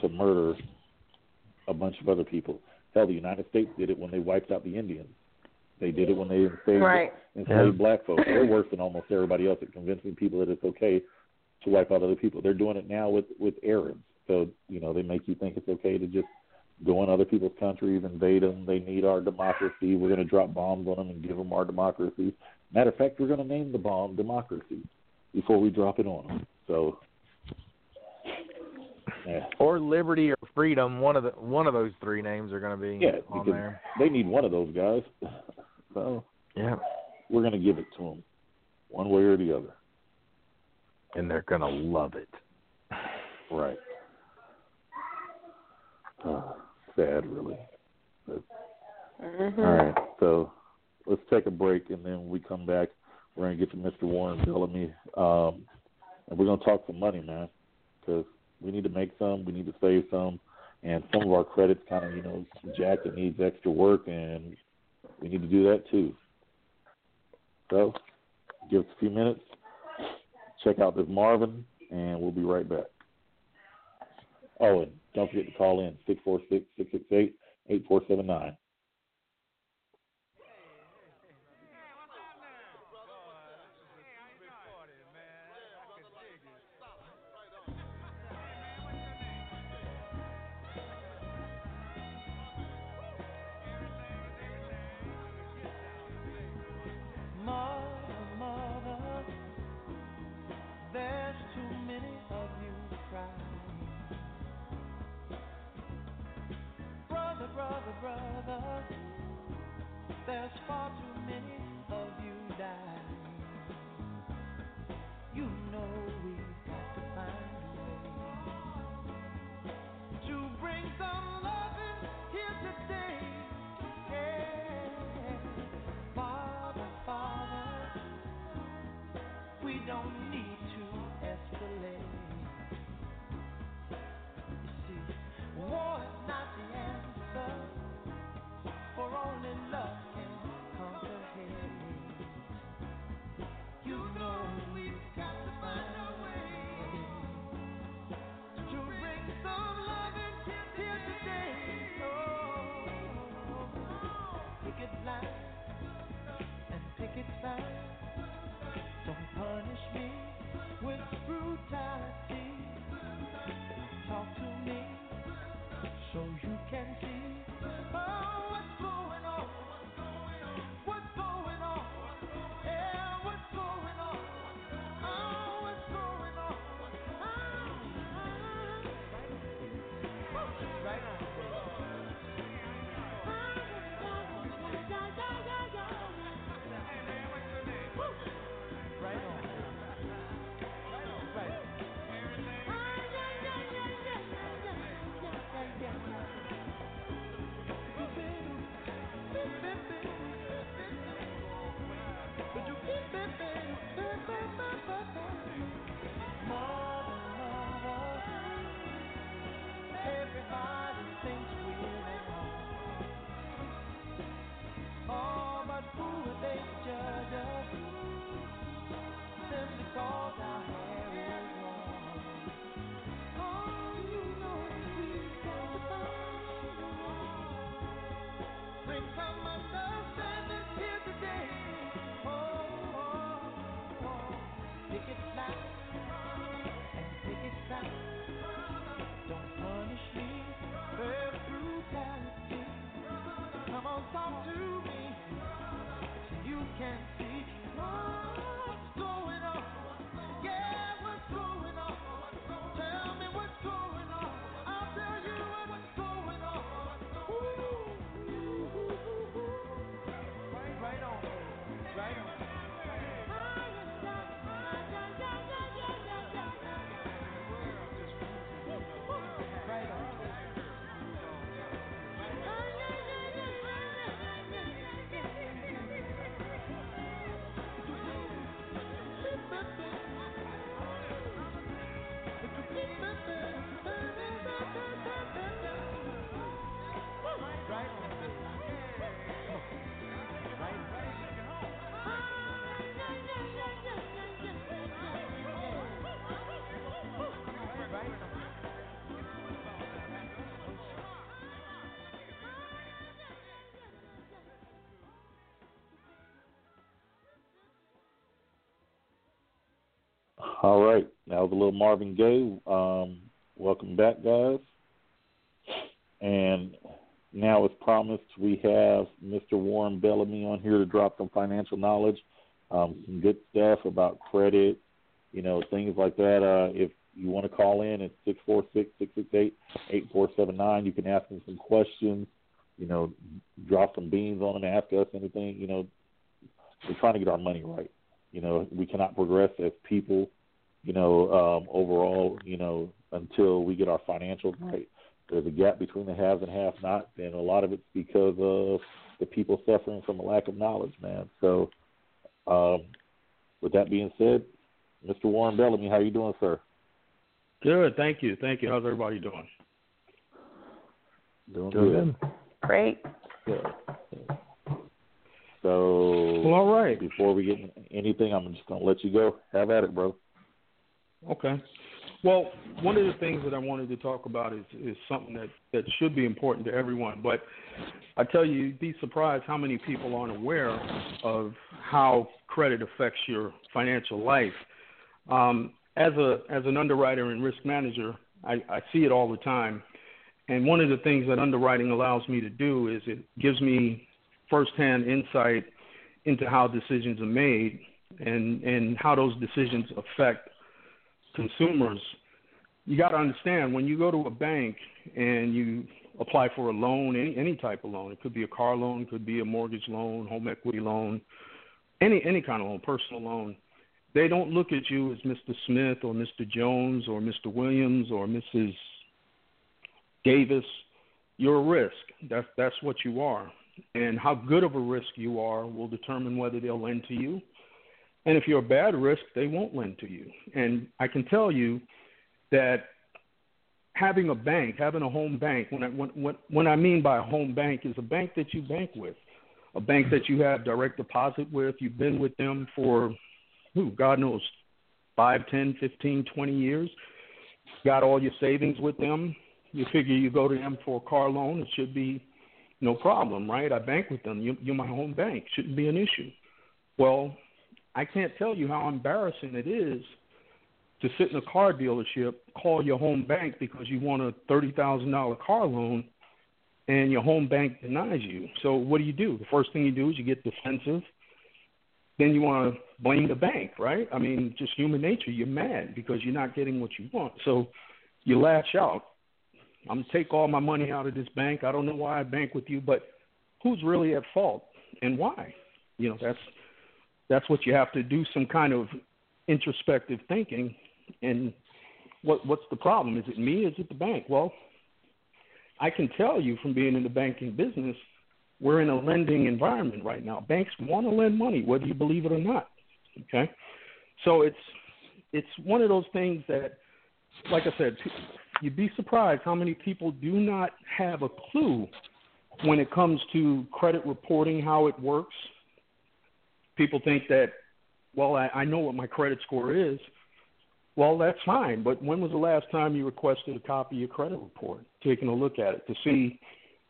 to murder a bunch of other people. Hell, the United States did it when they wiped out the Indians. They did it when they enslaved, Right. enslaved Yeah. black folks. They're worse than almost everybody else at convincing people that it's okay to wipe out other people. They're doing it now with with Arabs. So you know they make you think it's okay to just go in other people's countries, invade them. They need our democracy. We're going to drop bombs on them and give them our democracy. Matter of fact, we're going to name the bomb democracy before we drop it on them. So. Yeah. Or liberty or freedom. One of the one of those three names are going to be Yeah, on there. they need one of those guys. So Yeah, we're going to give it to them, one way or the other. and they're going to love it. Right. Uh, sad, really. Mhm. All right, so let's take a break, and then we come back. We're going to get to Mr. Warren Bellamy, um, and we're going to talk some money, man, because we need to make some, we need to save some, and some of our credits kind of, you know, jacked. It needs extra work, and we need to do that too. So, give us a few minutes. Check out this Marvin, and we'll be right back. Oh, and don't forget to call in six four six six six eight eight four seven nine. All right, that was a little Marvin Gaye. Um, welcome back, guys. And now, as promised, we have Mr. Warren Bellamy on here to drop some financial knowledge, um, some good stuff about credit, you know, things like that. Uh, if you want to call in, it's six four six six six eight eight four seven nine. You can ask him some questions. You know, drop some beans on him, ask us anything. You know, we're trying to get our money right. You know, we cannot progress as people. You know, um, overall, you know, until we get our financials right. There's a gap between the haves and have-nots, and a lot of it's because of the people suffering from a lack of knowledge, man. So, um, with that being said, Mr. Warren Bellamy, how you doing, sir? Good, thank you, thank you. How's everybody doing? Doing Good. Great. Good. So, Well, all right. before we get anything, I'm just gonna let you go. Have at it, bro. Okay. Well, one of the things that I wanted to talk about is is something that that should be important to everyone. But I tell you, you'd be surprised how many people aren't aware of how credit affects your financial life. Um, as a as an underwriter and risk manager, I, I see it all the time. And one of the things that underwriting allows me to do is it gives me firsthand insight into how decisions are made and and how those decisions affect consumers. You got to understand when you go to a bank and you apply for a loan, any any type of loan, it could be a car loan, could be a mortgage loan, home equity loan, any any kind of loan, personal loan. They don't look at you as Mr. Smith or Mr. Jones or Mr. Williams or Mrs. Davis. You're a risk. That's that's what you are. And how good of a risk you are will determine whether they'll lend to you. And if you're a bad risk, they won't lend to you. And I can tell you that having a bank, having a home bank, when I, when, when, I mean by a home bank is a bank that you bank with, a bank that you have direct deposit with. You've been with them for, who, God knows, five, ten, fifteen, twenty years. Got all your savings with them. You figure you go to them for a car loan, it should be no problem, right? I bank with them. You, you're my home bank. Shouldn't be an issue. Well, I can't tell you how embarrassing it is to sit in a car dealership, call your home bank because you want a thirty thousand dollar car loan, and your home bank denies you. So what do you do? The first thing you do is you get defensive. Then you want to blame the bank, right? I mean, just human nature. You're mad because you're not getting what you want. So you lash out. I'm gonna take all my money out of this bank. I don't know why I bank with you, but who's really at fault and why? You know, that's that's what you have to do some kind of introspective thinking. And what what's the problem? Is it me? Is it the bank? Well i can tell you from being in the banking business we're in a lending environment right now. Banks want to lend money whether you believe it or not okay? So it's it's one of those things that like i said you'd be surprised how many people do not have a clue when it comes to credit reporting how it works people think that, well, I, I know what my credit score is. Well, that's fine, but when was the last time you requested a copy of your credit report, taking a look at it to see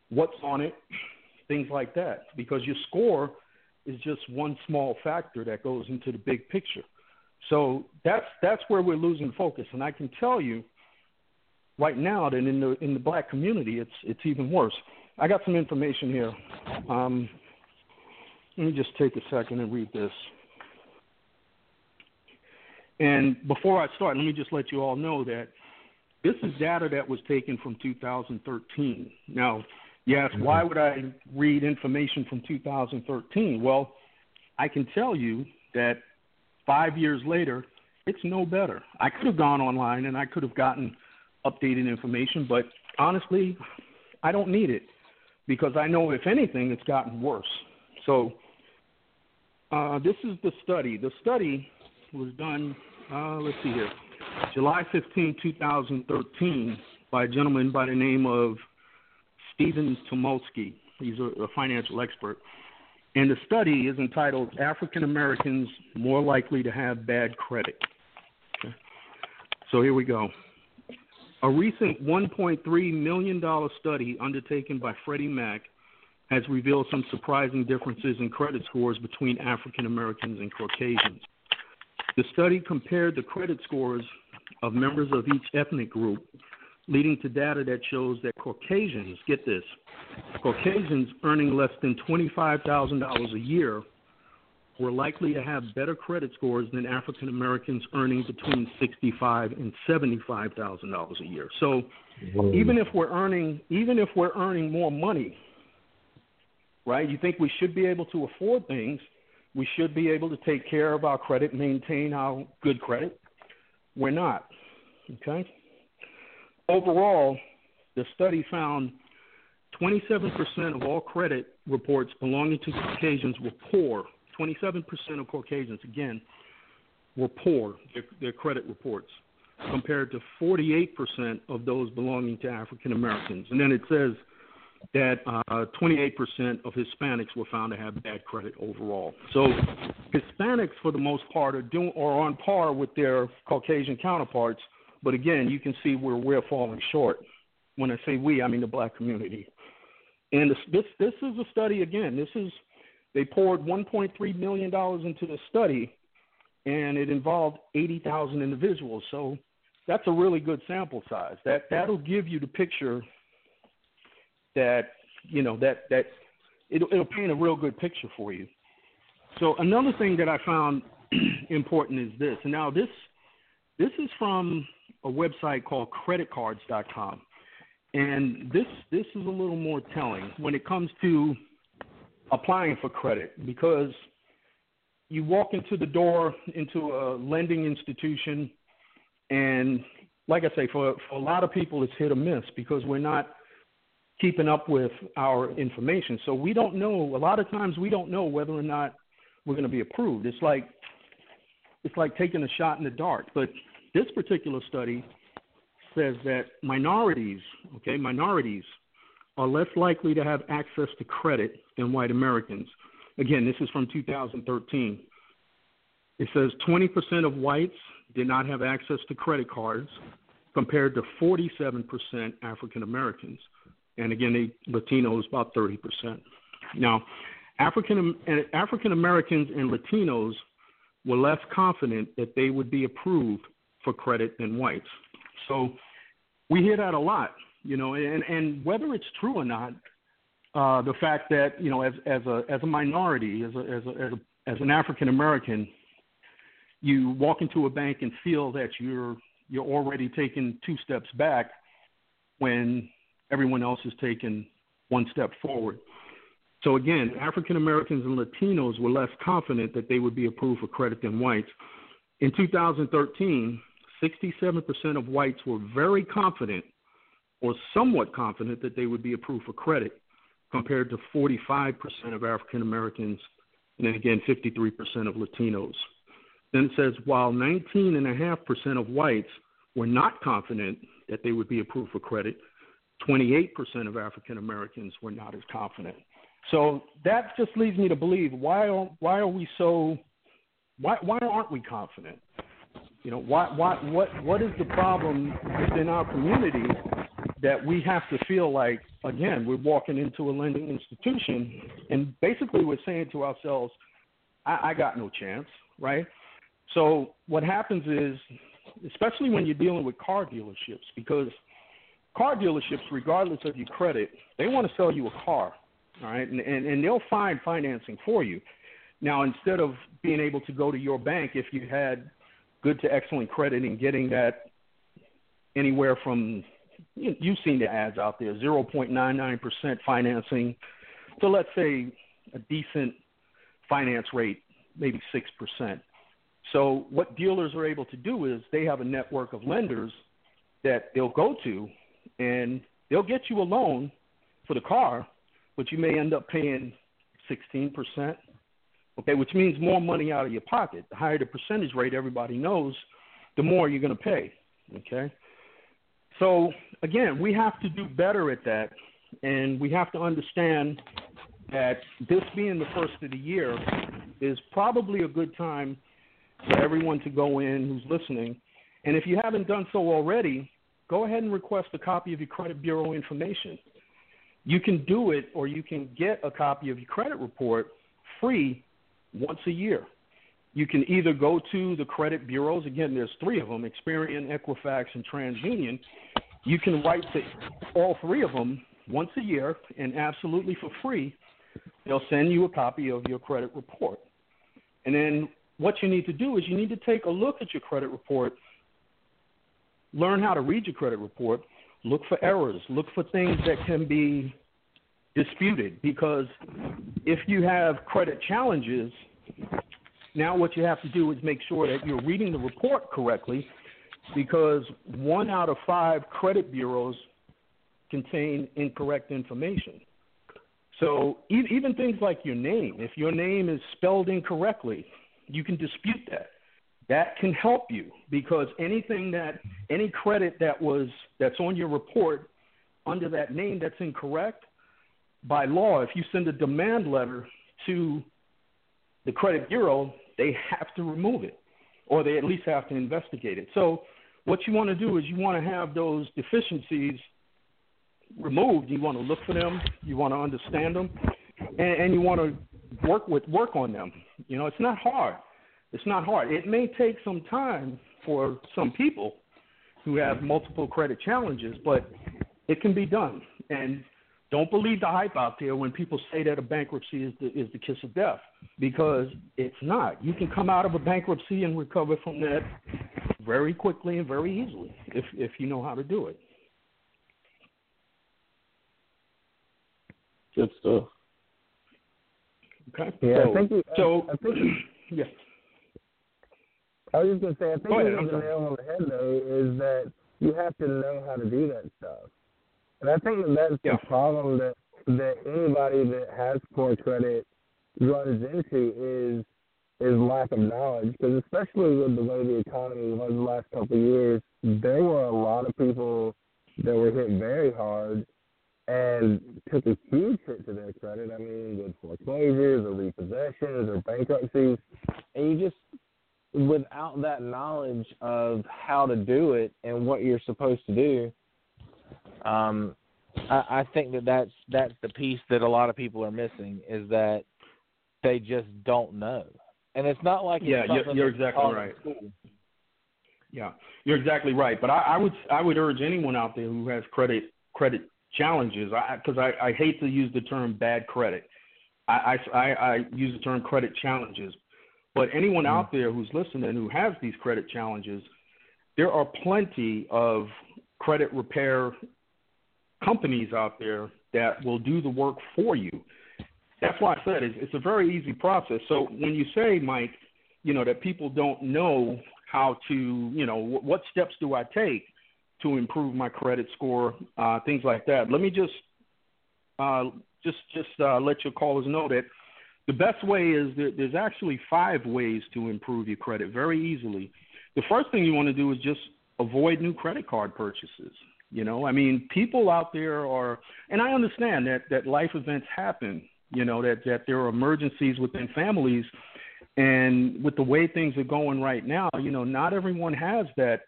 what's on it, things like that? Because your score is just one small factor that goes into the big picture. So that's that's where we're losing focus, and I can tell you right now that in the in the black community, it's it's even worse. I got some information here. Um, let me just take a second and read this. And before I start, let me just let you all know that this is data that was taken from 2013. Now, ask, why would I read information from 2013? Well, I can tell you that five years later, it's no better. I could have gone online and I could have gotten updated information, but honestly, I don't need it because I know if anything, it's gotten worse. So uh, this is the study. The study was done, uh, let's see here, July 15, 2013, by a gentleman by the name of Stephen Tomolsky. He's a, a financial expert. And the study is entitled African Americans More Likely to Have Bad Credit. Okay. So here we go. A recent $1.3 million study undertaken by Freddie Mac has revealed some surprising differences in credit scores between African Americans and Caucasians. The study compared the credit scores of members of each ethnic group, leading to data that shows that Caucasians, get this, Caucasians earning less than $25,000 a year were likely to have better credit scores than African Americans earning between sixty-five and seventy-five thousand dollars a year. So, even if we're earning, even if we're earning more money, right? You think we should be able to afford things? We should be able to take care of our credit, maintain our good credit. We're not. Okay. Overall, the study found 27% of all credit reports belonging to Caucasians were poor 27% of Caucasians, again, were poor, their, their credit reports, compared to 48% of those belonging to African Americans. And then it says that uh, 28% of Hispanics were found to have bad credit overall. So Hispanics, for the most part, are doing or on par with their Caucasian counterparts. But again, you can see where we're falling short. When I say we, I mean the black community. And this this, this is a study again. This is they poured 1.3 million dollars into the study, and it involved 80,000 individuals. So that's a really good sample size. That that'll give you the picture that you know that that it'll, it'll paint a real good picture for you. So another thing that I found important is this. Now this this is from a website called creditcards.com. And this this is a little more telling when it comes to applying for credit because you walk into the door into a lending institution and like I say, for, for a lot of people, it's hit or miss because we're not keeping up with our information. So we don't know. A lot of times, we don't know whether or not we're going to be approved. It's like it's like taking a shot in the dark. But this particular study says that minorities, okay, minorities are less likely to have access to credit than white Americans. Again, this is from 2013. It says 20% of whites did not have access to credit cards compared to 47% African Americans. And again, they, Latinos about 30%. Now, African African Americans and Latinos were less confident that they would be approved for credit than whites. So we hear that a lot you know, and and whether it's true or not, uh, the fact that you know, as as a as a minority, as a as a as, a, as an African American, you walk into a bank and feel that you're you're already taking two steps back when everyone else is taking one step forward. So again, African Americans and Latinos were less confident that they would be approved for credit than whites. In 2013, 67% of whites were very confident or somewhat confident that they would be approved for credit, compared to 45% of African Americans, and then again 53% of Latinos. Then it says while 19.5% of whites were not confident that they would be approved for credit, 28% of African Americans were not as confident. So that just leads me to believe why are, why are we so why why aren't we confident? You know, why why what what is the problem within our community that we have to feel like again we're walking into a lending institution and basically we're saying to ourselves I, I got no chance right so what happens is especially when you're dealing with car dealerships because car dealerships regardless of your credit they want to sell you a car all right and, and, and they'll find financing for you now instead of being able to go to your bank if you had good to excellent credit and getting that anywhere from you, you've seen the ads out there 0.99% financing to let's say a decent finance rate, maybe 6%. So, what dealers are able to do is they have a network of lenders that they'll go to and they'll get you a loan for the car, but you may end up paying 16%, okay, which means more money out of your pocket. The higher the percentage rate, everybody knows, the more you're going to pay, okay? So again, we have to do better at that, and we have to understand that this being the first of the year is probably a good time for everyone to go in who's listening. And if you haven't done so already, go ahead and request a copy of your credit bureau information. You can do it, or you can get a copy of your credit report free once a year. you can either go to the credit bureaus. Again, there's three of them: Experian, Equifax, and TransUnion. You can write to all three of them once a year, and absolutely for free, they'll send you a copy of your credit report. And then what you need to do is you need to take a look at your credit report, learn how to read your credit report, look for errors, look for things that can be disputed. Because if you have credit challenges, now what you have to do is make sure that you're reading the report correctly because one out of five credit bureaus contain incorrect information. So even things like your name, if your name is spelled incorrectly, you can dispute that. That can help you because anything that any credit that was that's on your report under that name that's incorrect, by law, if you send a demand letter to the credit bureau, they have to remove it, or they at least have to investigate it. So what you want to do is you want to have those deficiencies removed. You want to look for them, you want to understand them, and, and you want to work with work on them. You know, it's not hard. It's not hard. It may take some time for some people who have multiple credit challenges, but it can be done. And don't believe the hype out there when people say that a bankruptcy is the is the kiss of death because it's not. You can come out of a bankruptcy and recover from that very quickly and very easily if if you know how to do it. Good stuff. Okay. Yeah, so, I think you, so I, I think yeah. I was just gonna say, I think Go ahead, the nail on the head though, is that you have to know how to do that stuff. And I think that that's Yeah. the problem that that anybody that has poor credit runs into is is lack of knowledge. Because especially with the way the economy was the last couple of years, there were a lot of people that were hit very hard and took a huge hit to their credit. I mean, with foreclosures or repossessions or bankruptcies, and you just without that knowledge of how to do it and what you're supposed to do, um, I, I think that that's that's the piece that a lot of people are missing is that they just don't know, and it's not like it's Yeah, you're- you're exactly right. Yeah, you're exactly right. But I, I would I would urge anyone out there who has credit credit challenges, because I, I, I hate to use the term bad credit. I, I, I, I use the term credit challenges. But anyone out there who's listening who has these credit challenges, there are plenty of credit repair companies out there that will do the work for you. That's why I said it's, it's a very easy process. So when you say, Mike, you know that people don't know how to, you know, what, what steps do I take to improve my credit score, uh, things like that. Let me just uh, just just uh, let your callers know that the best way is that there's actually five ways to improve your credit very easily. The first thing you want to do is just avoid new credit card purchases. You know, I mean, people out there are, and I understand that that life events happen. You know, that that there are emergencies within families, and with the way things are going right now, you know, not everyone has that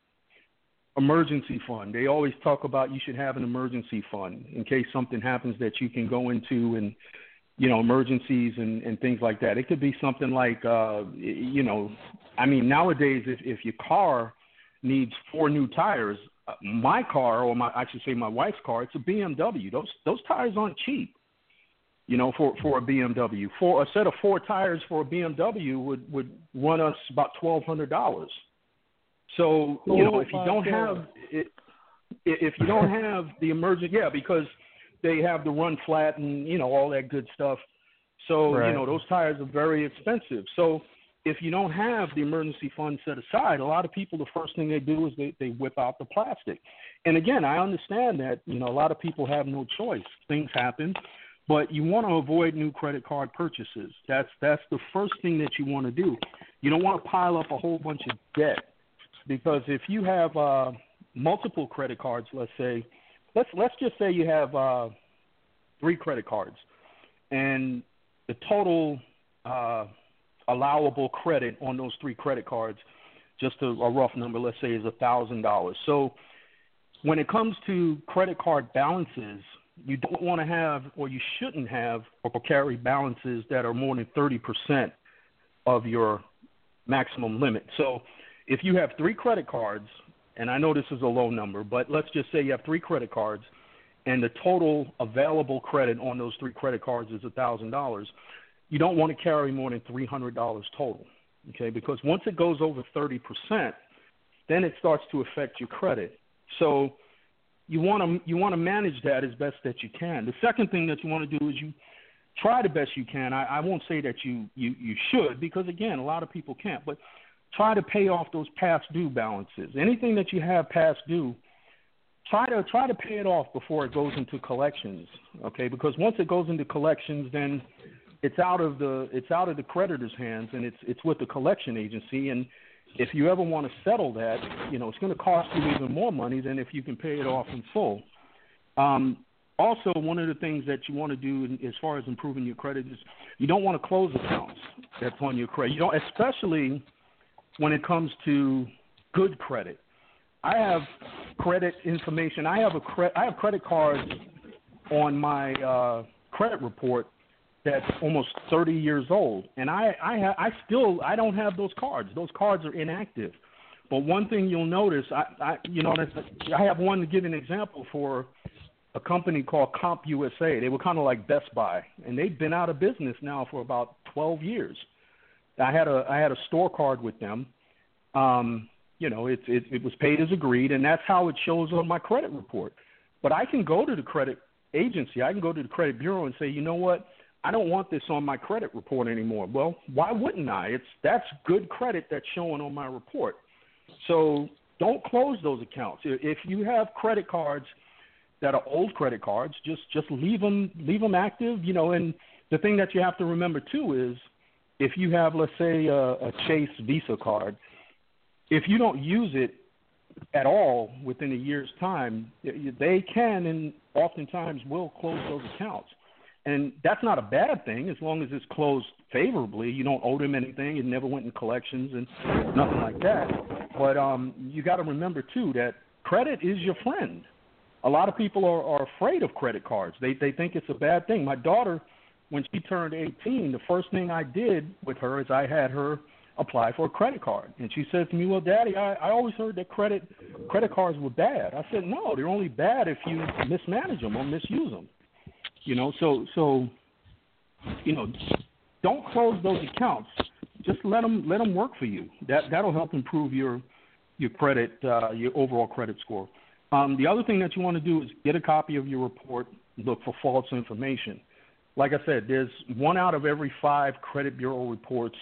emergency fund. They always talk about you should have an emergency fund in case something happens that you can go into and you know emergencies and and things like that. It could be something like uh you know, I mean nowadays if if your car needs four new tires, uh, my car or my I should say my wife's car, it's a BMW. Those those tires aren't cheap. You know, for for a BMW, for a set of four tires for a BMW would would run us about twelve hundred dollars. So you know, if you don't have it, if you don't have the emergent, yeah, because they have to run flat and you know all that good stuff. So Right. you know those tires are very expensive. So if you don't have the emergency fund set aside, a lot of people the first thing they do is they they whip out the plastic. And again, I understand that you know a lot of people have no choice. Things happen, but you want to avoid new credit card purchases. That's that's the first thing that you want to do. You don't want to pile up a whole bunch of debt because if you have uh, multiple credit cards, let's say, let's let's just say you have uh, three credit cards, and the total uh, allowable credit on those three credit cards, just a, a rough number, let's say, is a thousand dollars. So when it comes to credit card balances, you don't want to have, or you shouldn't have, or carry balances that are more than thirty percent of your maximum limit. So if you have three credit cards, and I know this is a low number, but let's just say you have three credit cards, and the total available credit on those three credit cards is a thousand dollars. You don't want to carry more than three hundred dollars total, okay? Because once it goes over thirty percent, then it starts to affect your credit. So you want to you want to manage that as best that you can. The second thing that you want to do is you try the best you can. I, I won't say that you, you you should because again, a lot of people can't, but try to pay off those past due balances. Anything that you have past due, try to try to pay it off before it goes into collections. Okay, because once it goes into collections, then it's out of the it's out of the creditor's hands and it's it's with the collection agency and if you ever want to settle that, you know, it's going to cost you even more money than if you can pay it off in full. Um, also, one of the things that you want to do in, as far as improving your credit is you don't want to close accounts that's on your credit. You don't, especially when it comes to good credit. I have credit information. I have a cre- I have credit cards on my uh, credit report that's almost 30 years old, and I I, ha- I still I don't have those cards. Those cards are inactive. But one thing you'll notice, I, I you know, I have one to give an example for a company called CompUSA. They were kind of like Best Buy, and they've been out of business now for about 12 years. I had a I had a store card with them. Um, you know, it, it it was paid as agreed, and that's how it shows on my credit report. But I can go to the credit agency, I can go to the credit bureau and say, you know what, I don't want this on my credit report anymore. Well, why wouldn't I? It's that's good credit that's showing on my report. So don't close those accounts. If you have credit cards that are old credit cards, just just leave them leave them active. You know, and the thing that you have to remember too is if you have let's say a, a Chase Visa card, if you don't use it at all within a year's time, they can and oftentimes will close those accounts. And that's not a bad thing as long as it's closed favorably. You don't owe them anything. It never went in collections and nothing like that. But um, you got to remember too that credit is your friend. A lot of people are, are afraid of credit cards. They they think it's a bad thing. My daughter, when she turned 18, the first thing I did with her is I had her apply for a credit card. And she said to me, "Well, Daddy, I, I always heard that credit credit cards were bad." I said, "No, they're only bad if you mismanage them or misuse them." You know, so so you know, don't close those accounts. Just let them let them work for you. That that'll help improve your your credit uh, your overall credit score. Um, the other thing that you want to do is get a copy of your report. Look for false information. Like I said, there's one out of every five credit bureau reports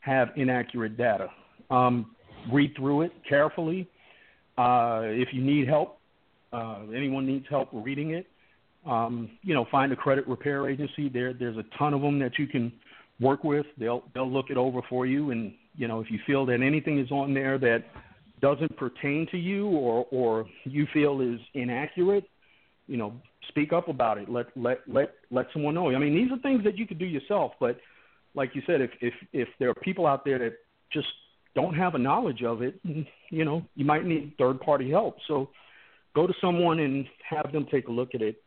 have inaccurate data. Um, read through it carefully. Uh, if you need help, uh, anyone needs help reading it, um, you know, find a credit repair agency. There, there's a ton of them that you can work with. They'll they'll look it over for you, and you know, if you feel that anything is on there that doesn't pertain to you or or you feel is inaccurate, you know, speak up about it. Let let let let someone know. I mean, these are things that you could do yourself, but like you said, if if if there are people out there that just don't have a knowledge of it, you know, you might need third party help. So go to someone and have them take a look at it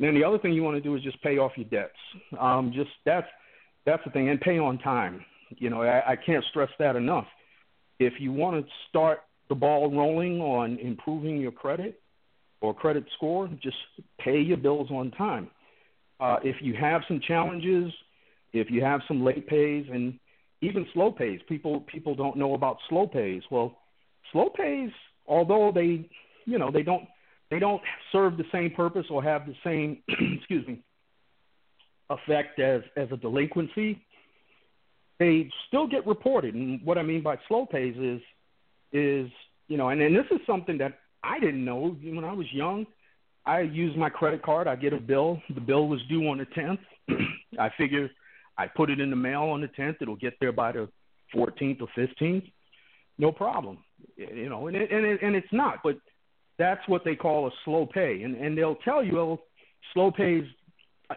then the other thing you want to do is just pay off your debts. Um, just that's that's the thing, and pay on time. You know, I, I can't stress that enough. If you want to start the ball rolling on improving your credit or credit score, just pay your bills on time. Uh, if you have some challenges, if you have some late pays and even slow pays, people people don't know about slow pays. Well, slow pays, although they you know they don't they don't serve the same purpose or have the same excuse me effect as as a delinquency they still get reported and what i mean by slow pays is is you know and, and this is something that i didn't know. When i was young i used my credit card. I get a bill. The bill was due on the 10th i figure i put it in the mail on the 10th it'll get there by the 14th or 15th no problem. You know and it, and it, and it's not but that's what they call a slow pay, and and they'll tell you, well, slow pays,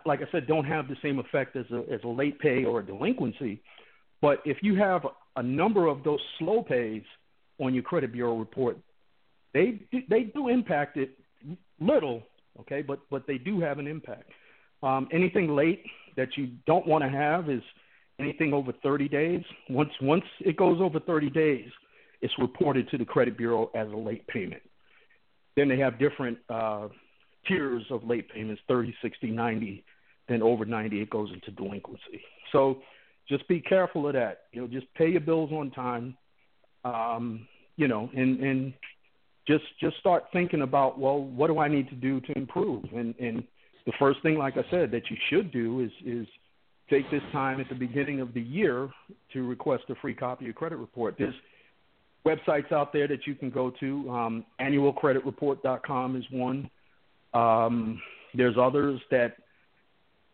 like I said, don't have the same effect as a as a late pay or a delinquency. But if you have a number of those slow pays on your credit bureau report, they they do impact it little, okay, but but they do have an impact. Um, anything late that you don't want to have is anything over 30 days, once once it goes over 30 days, it's reported to the credit bureau as a late payment. Then they have different uh, tiers of late payments 30, 60, 90. Then over 90, it goes into delinquency. So just be careful of that. You know, just pay your bills on time. Um, you know, and and just just start thinking about well, what do I need to do to improve? And and the first thing, like I said, that you should do is is take this time at the beginning of the year to request a free copy of credit report. There's websites out there that you can go to. Um, annualcreditreport.com is one. Um, there's others that,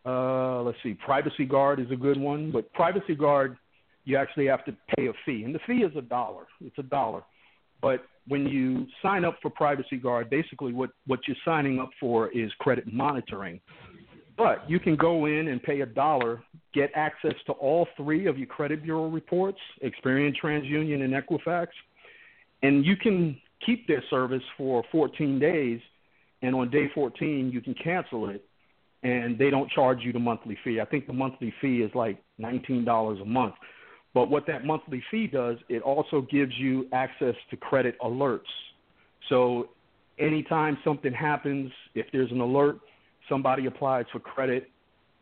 uh, let's see, Privacy Guard is a good one, but Privacy Guard, you actually have to pay a fee, and the fee is a dollar. It's a dollar. But when you sign up for Privacy Guard, basically what, what you're signing up for is credit monitoring. But you can go in and pay a dollar, get access to all three of your credit bureau reports, Experian, TransUnion, and Equifax, and you can keep their service for 14 days. And on day 14, you can cancel it, and they don't charge you the monthly fee. I think the monthly fee is like $19 a month. But what that monthly fee does, it also gives you access to credit alerts. So anytime something happens, if there's an alert, somebody applies for credit,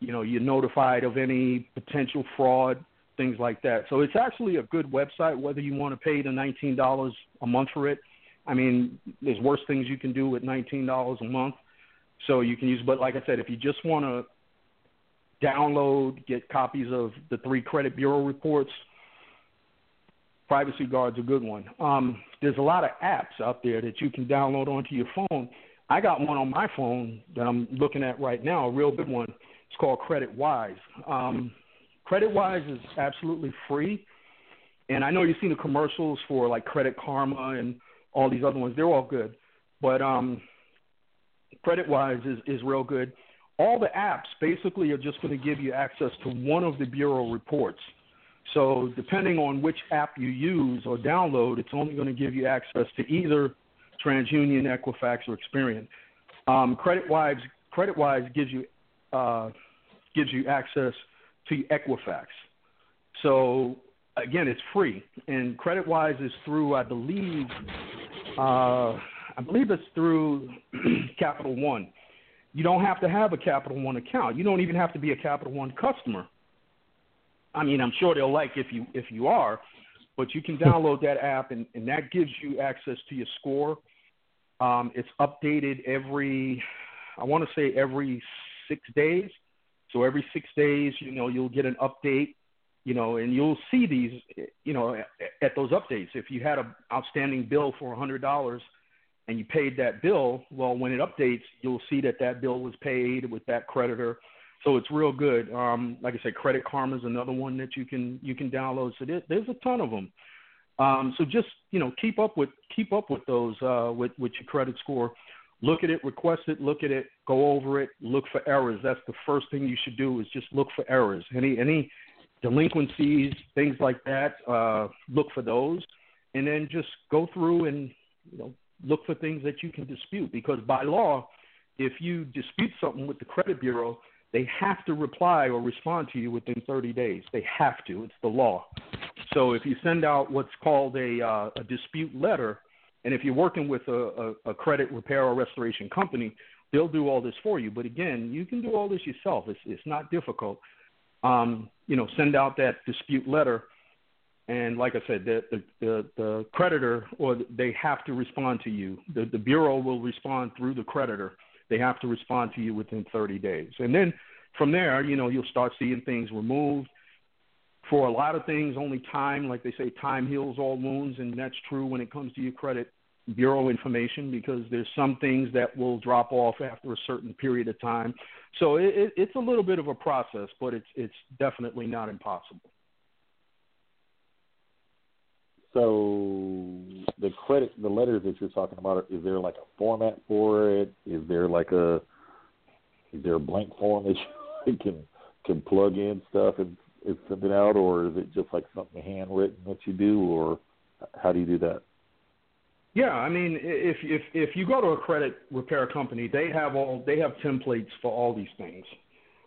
you know, you're notified of any potential fraud, things like that. So it's actually a good website, whether you want to pay the $19 a month for it. I mean, there's worse things you can do with $19 a month. So you can use, but like I said, if you just want to download, get copies of the three credit bureau reports, Privacy Guard's a good one. Um, there's a lot of apps out there that you can download onto your phone I got one on my phone that I'm looking at right now, a real good one. It's called CreditWise. Um, CreditWise is absolutely free, and I know you've seen the commercials for like Credit Karma and all these other ones. They're all good, but um, CreditWise is is real good. All the apps basically are just going to give you access to one of the bureau reports. So depending on which app you use or download, it's only going to give you access to either TransUnion, Equifax, or Experian. Um, CreditWise, CreditWise gives you uh, gives you access to Equifax. So again, it's free, and CreditWise is through, I believe, uh, I believe it's through Capital One. You don't have to have a Capital One account. You don't even have to be a Capital One customer. I mean, I'm sure they'll like if you if you are, but you can download that app, and, and that gives you access to your score. Um, it's updated every, I want to say every six days. So every six days, you know, you'll get an update, you know, and you'll see these, you know, at, at those updates. If you had an outstanding bill for a hundred dollars and you paid that bill, well, when it updates, you'll see that that bill was paid with that creditor. So it's real good. Um, like I said, Credit Karma is another one that you can you can download. So there, there's a ton of them. Um, so just you know keep up with keep up with those uh, with with your credit score. Look at it, request it, look at it, go over it, look for errors. That's the first thing you should do is just look for errors. Any any delinquencies, things like that. Uh, look for those, and then just go through and you know look for things that you can dispute because by law, if you dispute something with the credit bureau, they have to reply or respond to you within 30 days. They have to. It's the law. So if you send out what's called a, uh, a dispute letter, and if you're working with a, a, a credit repair or restoration company, they'll do all this for you. But again, you can do all this yourself. It's, it's not difficult. Um, you know, send out that dispute letter, and like I said, the, the, the, the creditor or they have to respond to you. The, the bureau will respond through the creditor they have to respond to you within 30 days. And then from there, you know, you'll start seeing things removed. For a lot of things, only time, like they say, time heals all wounds, and that's true when it comes to your credit bureau information because there's some things that will drop off after a certain period of time. So it, it, it's a little bit of a process, but it's it's definitely not impossible. So the credit, the letters that you're talking about, is there like a format for it? Is there like a, is there a blank form that you can can plug in stuff and, and send it out, or is it just like something handwritten that you do, or how do you do that? Yeah, I mean, if if if you go to a credit repair company, they have all they have templates for all these things.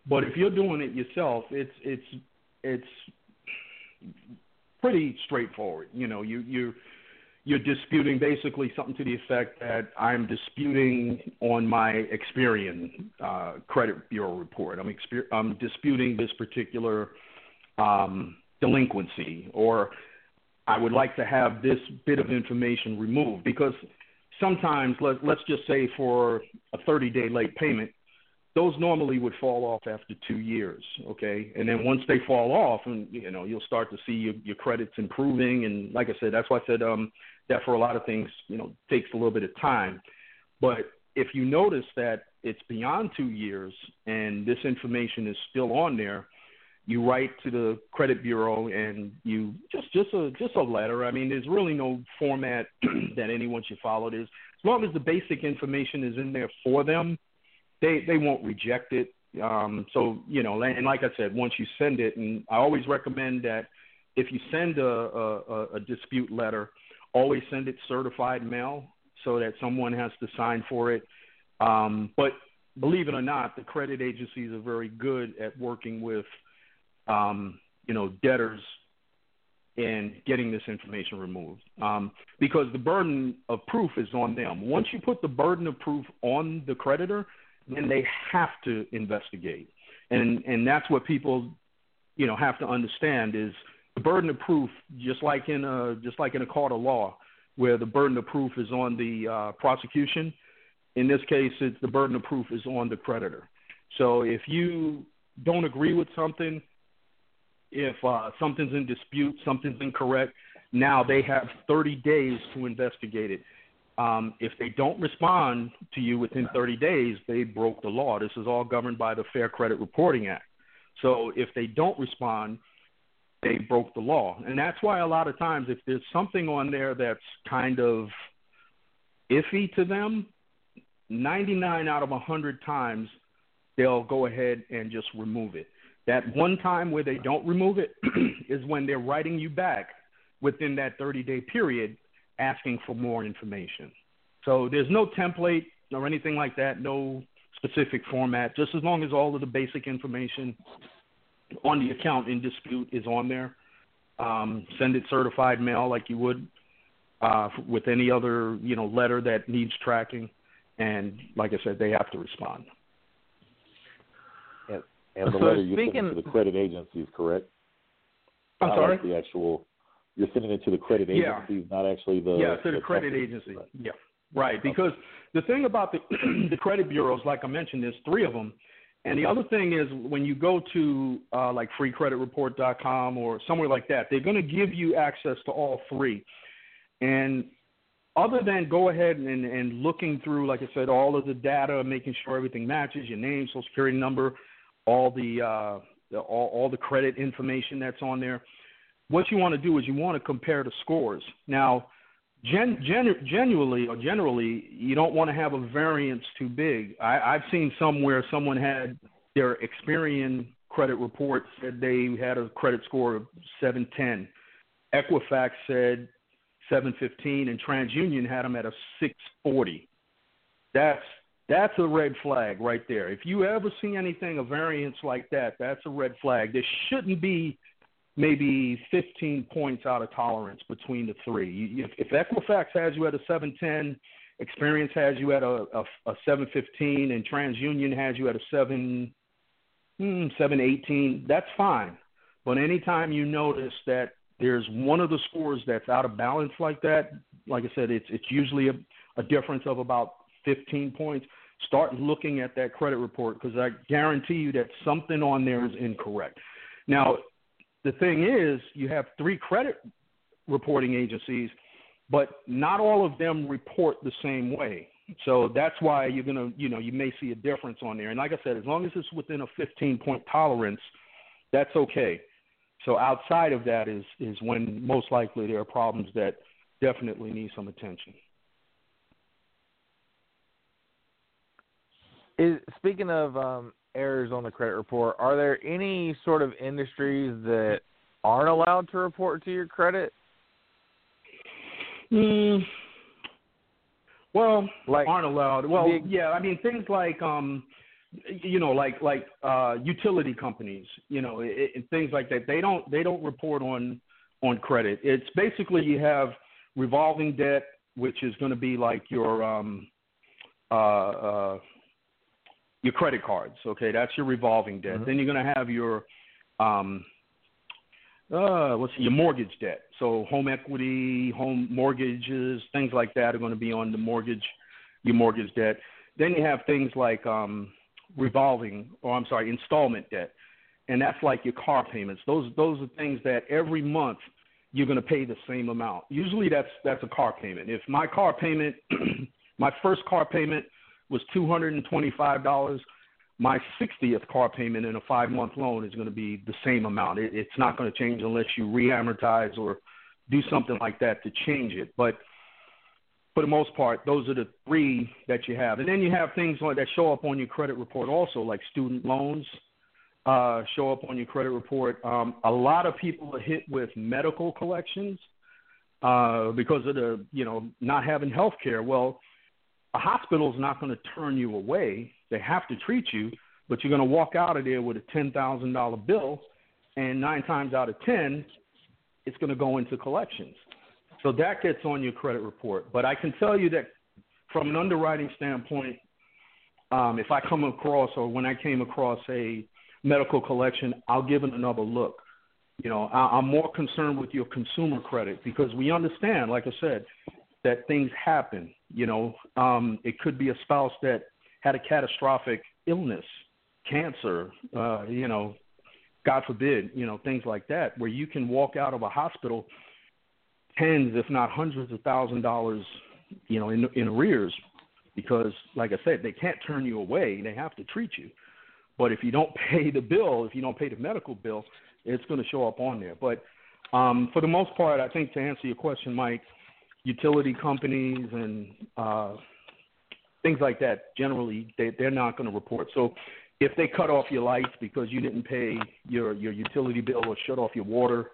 But if you're doing it yourself, it's it's it's pretty straightforward. You know, you you you're disputing basically something to the effect that I'm disputing on my Experian uh, credit bureau report. I'm, exper- I'm disputing this particular um, delinquency, or I would like to have this bit of information removed because sometimes, let, let's just say for a 30 day late payment, those normally would fall off after two years, okay? And then once they fall off, and you know, you'll start to see your, your credits improving. And like I said, that's why I said um, that for a lot of things, you know, takes a little bit of time. But if you notice that it's beyond two years and this information is still on there, you write to the credit bureau and you just just a just a letter. I mean, there's really no format that anyone should follow. This as long as the basic information is in there for them, they they won't reject it. Um, so you know, and like I said, once you send it, and I always recommend that if you send a, a, a dispute letter, always send it certified mail so that someone has to sign for it. Um, but believe it or not, the credit agencies are very good at working with um, you know debtors and getting this information removed um, because the burden of proof is on them. Once you put the burden of proof on the creditor, then they have to investigate. And and that's what people, you know, have to understand is the burden of proof, just like in a just like in a court of law, where the burden of proof is on the uh, prosecution. In this case, it's the burden of proof is on the creditor. So if you don't agree with something, if uh, something's in dispute, something's incorrect, now they have 30 days to investigate it. Um, if they don't respond to you within 30 days, they broke the law. This is all governed by the Fair Credit Reporting Act. So if they don't respond, they broke the law. And that's why a lot of times, if there's something on there that's kind of iffy to them, 99 out of 100 times, they'll go ahead and just remove it. That one time where they don't remove it is when they're writing you back within that 30 day period asking for more information. So there's no template or anything like that, no specific format, just as long as all of the basic information on the account in dispute is on there. Um, send it certified mail like you would uh, with any other you know letter that needs tracking, and like I said, they have to respond. And, and the So letter you send to the credit agencies, correct? I'm Not sorry. like the actual. You're sending it to the credit Yeah. agencies, not actually the. yeah, to the, credit company. agency. Yeah, right. Because the thing about the the credit bureaus, like I mentioned, there's three of them, and the other thing is when you go to uh, like freecreditreport.com or somewhere like that, they're going to give you access to all three. And other than go ahead and, and looking through, like I said, all of the data, making sure everything matches, your name, social security number, all the, uh, the all, all the credit information that's on there. What you want to do is you want to compare the scores. Now, gen, gen, genuinely or generally, you don't want to have a variance too big. I, I've seen some where someone had their Experian credit report said they had a credit score of 710. Equifax said 715, and TransUnion had them at a 640. That's that's a red flag right there. If you ever see anything a variance like that, that's a red flag. There shouldn't be maybe 15 points out of tolerance between the three. If, if Equifax has you at a 710, Experian has you at a, a, a 715, and TransUnion has you at a 7 hmm, 718, that's fine. But anytime you notice that there's one of the scores that's out of balance like that, like I said, it's it's usually a, a difference of about 15 points. Start looking at that credit report because I guarantee you that something on there is incorrect. Now, the thing is, you have three credit reporting agencies, but not all of them report the same way. So that's why you're gonna, you know, you may see a difference on there. And like I said, as long as it's within a 15 point tolerance, that's okay. So outside of that is is when most likely there are problems that definitely need some attention. Is speaking of um, errors on the credit report, are there any sort of industries that aren't allowed to report to your credit? Mm, well, Like aren't allowed. Well, the- yeah, I mean things like um you know, like like uh, utility companies, you know, it, it, things like that. They don't they don't report on on credit. It's basically you have revolving debt, which is going to be like your um, uh, uh, your credit cards. Okay, that's your revolving debt. Mm-hmm. Then you're going to have your um, uh, what's your mortgage debt? So home equity, home mortgages, things like that are going to be on the mortgage, your mortgage debt. Then you have things like um, revolving, or I'm sorry, installment debt, and that's like your car payments. Those those are things that every month you're going to pay the same amount. Usually that's that's a car payment. If my car payment, my first car payment was two hundred and twenty-five dollars my 60th car payment in a five month loan is going to be the same amount. It, it's not going to change unless you re-amortize or do something like that to change it. But for the most part, those are the three that you have. And then you have things like that show up on your credit report also, like student loans uh, show up on your credit report. Um, a lot of people are hit with medical collections uh, because of the, you know, not having health care. Well, a hospital is not going to turn you away they have to treat you, but you're going to walk out of there with a ten thousand dollar bill, and nine times out of ten, it's going to go into collections. So that gets on your credit report. But I can tell you that from an underwriting standpoint, um, if I come across or when I came across a medical collection, I'll give it another look. You know, I, I'm more concerned with your consumer credit because we understand, like I said, that things happen. You know, um, it could be a spouse that had a catastrophic illness, cancer, uh, you know, God forbid, you know, things like that, where you can walk out of a hospital tens, if not hundreds of thousand dollars, you know, in, in arrears, because, like I said, they can't turn you away; they have to treat you. But if you don't pay the bill, if you don't pay the medical bill, it's going to show up on there. But um, for the most part, I think to answer your question, Mike, utility companies and uh, things like that. Generally, they they're not going to report. So if they cut off your lights because you didn't pay your your utility bill or shut off your water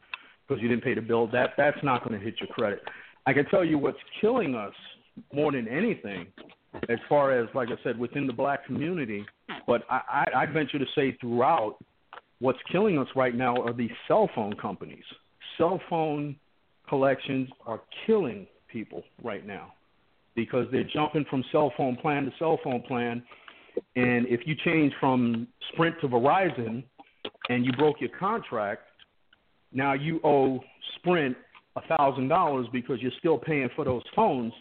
because you didn't pay the bill, that that's not going to hit your credit. I can tell you what's killing us more than anything, as far as like I said within the black community, but I, I, I venture to say throughout, what's killing us right now are these cell phone companies. Cell phone collections are killing people right now because they're jumping from cell phone plan to cell phone plan. And if you change from Sprint to Verizon and you broke your contract, now you owe Sprint a thousand dollars because you're still paying for those phones.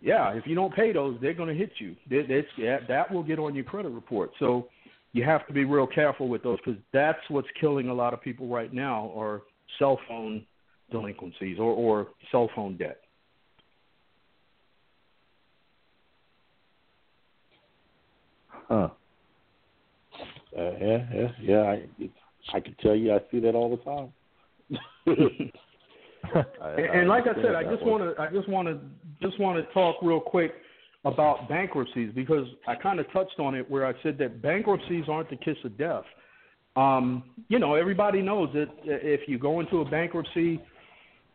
Yeah, if you don't pay those, they're going to hit you. That's, yeah, that will get on your credit report. So you have to be real careful with those because that's what's killing a lot of people right now are cell phone delinquencies or, or cell phone debt. Huh. Uh, yeah, yeah, yeah. I I can tell you, I see that all the time. I, and, and like I said, I just want to I just want to just want to talk real quick about bankruptcies because I kind of touched on it where I said that bankruptcies aren't the kiss of death. Um, you know, everybody knows that if you go into a bankruptcy,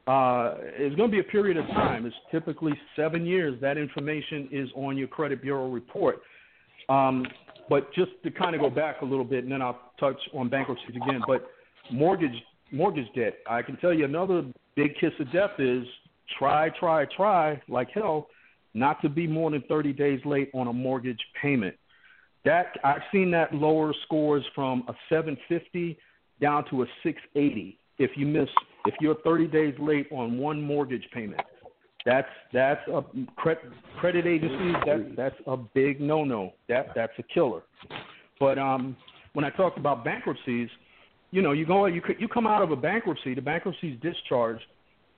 uh, it's going to be a period of time. It's typically seven years. That information is on your credit bureau report. Um, but just to kind of go back a little bit, and then I'll touch on bankruptcies again. But mortgage mortgage debt, I can tell you another big kiss of death is try, try, try like hell not to be more than 30 days late on a mortgage payment. That I've seen that lower scores from a 750 down to a 680 if you miss if you're 30 days late on one mortgage payment. That's that's a credit agencies. That that's a big no-no. That that's a killer. But um, when I talk about bankruptcies, you know, you go you you come out of a bankruptcy. The bankruptcy is discharged.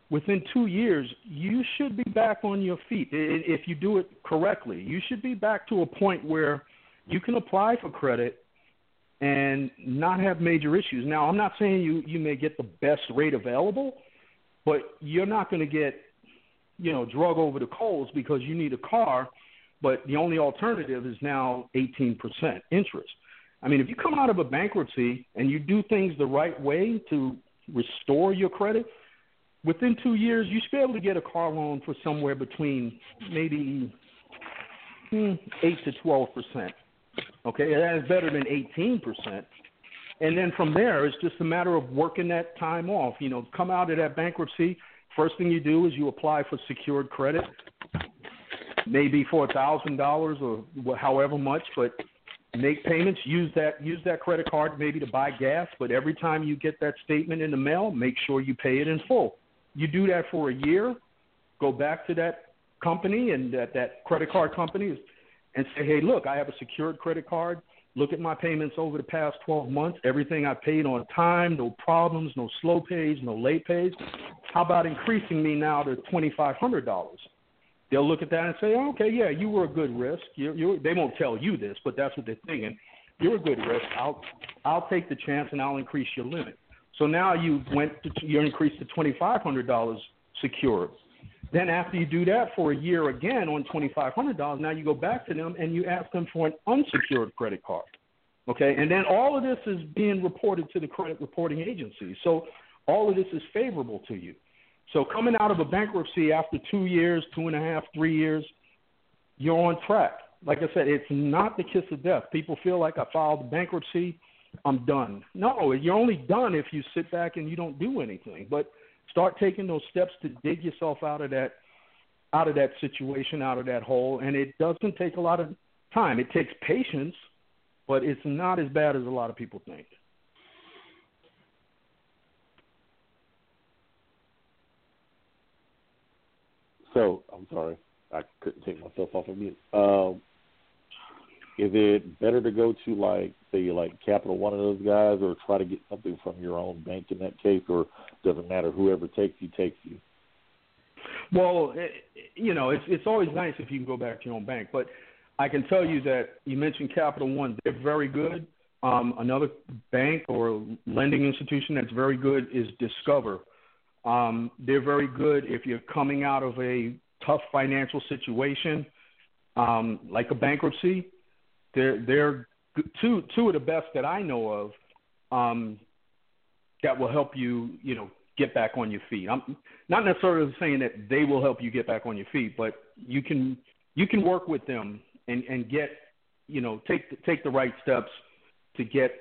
Within two years, you should be back on your feet if you do it correctly. You should be back to a point where you can apply for credit and not have major issues. Now, I'm not saying you you may get the best rate available, but you're not going to get you know, drug over the coals because you need a car, but the only alternative is now 18% interest. I mean, if you come out of a bankruptcy and you do things the right way to restore your credit, within two years, you should be able to get a car loan for somewhere between maybe hmm, 8 to 12%. Okay, that is better than 18%. And then from there, it's just a matter of working that time off. You know, come out of that bankruptcy. First thing you do is you apply for secured credit, maybe for a thousand dollars or however much, but make payments. Use that use that credit card maybe to buy gas. But every time you get that statement in the mail, make sure you pay it in full. You do that for a year. Go back to that company and that that credit card company and say, hey, look, I have a secured credit card. Look at my payments over the past 12 months. Everything I paid on time, no problems, no slow pays, no late pays. How about increasing me now to $2,500? They'll look at that and say, oh, okay, yeah, you were a good risk. You, you, they won't tell you this, but that's what they're thinking. You're a good risk. I'll, I'll take the chance and I'll increase your limit. So now you went to, you increased to $2,500 secured. Then after you do that for a year again on twenty five hundred dollars, now you go back to them and you ask them for an unsecured credit card. Okay, and then all of this is being reported to the credit reporting agency. So all of this is favorable to you. So coming out of a bankruptcy after two years, two and a half, three years, you're on track. Like I said, it's not the kiss of death. People feel like I filed bankruptcy, I'm done. No, you're only done if you sit back and you don't do anything. But Start taking those steps to dig yourself out of that out of that situation, out of that hole, and it doesn't take a lot of time. It takes patience, but it's not as bad as a lot of people think. So I'm sorry, I couldn't take myself off of mute. Um, is it better to go to like say like Capital One of those guys, or try to get something from your own bank in that case, or does it matter? Whoever takes you takes you. Well, it, you know, it's it's always nice if you can go back to your own bank, but I can tell you that you mentioned Capital One; they're very good. Um, another bank or lending institution that's very good is Discover. Um, they're very good if you're coming out of a tough financial situation, um, like a bankruptcy. They're they're two two of the best that I know of um, that will help you you know get back on your feet. I'm not necessarily saying that they will help you get back on your feet, but you can you can work with them and and get you know take the, take the right steps to get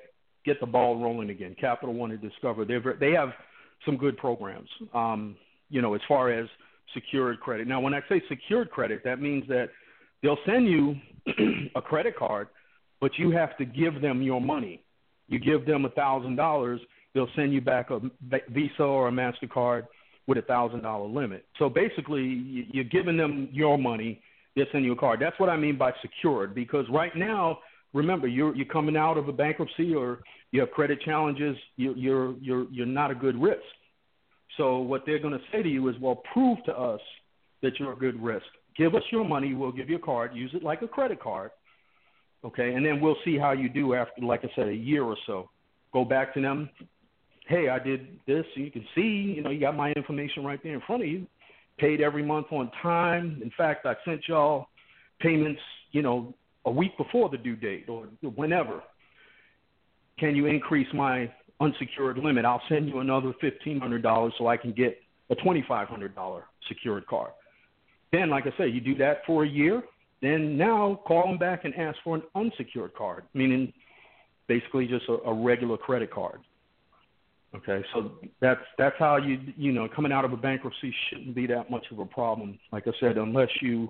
get the ball rolling again. Capital One and Discover they they have some good programs. Um, you know as far as secured credit. Now when I say secured credit, that means that they'll send you a credit card, but you have to give them your money. You give them a thousand dollars, they'll send you back a Visa or a Mastercard with a thousand dollar limit. So basically, you're giving them your money. They'll send you a card. That's what I mean by secured. Because right now, remember, you're you're coming out of a bankruptcy or you have credit challenges. You, you're you're you're not a good risk. So what they're going to say to you is, well, prove to us that you're a good risk. Give us your money. We'll give you a card. Use it like a credit card. Okay, and then we'll see how you do after, like I said, a year or so. Go back to them. Hey, I did this. You can see, you know, you got my information right there in front of you. Paid every month on time. In fact, I sent y'all payments, you know, a week before the due date or whenever. Can you increase my unsecured limit? I'll send you another fifteen hundred dollars so I can get a twenty five hundred dollar secured card. Then, like I say, you do that for a year. Then now call them back and ask for an unsecured card, meaning basically just a, a regular credit card. Okay, so that's that's how you you know coming out of a bankruptcy shouldn't be that much of a problem. Like I said, unless you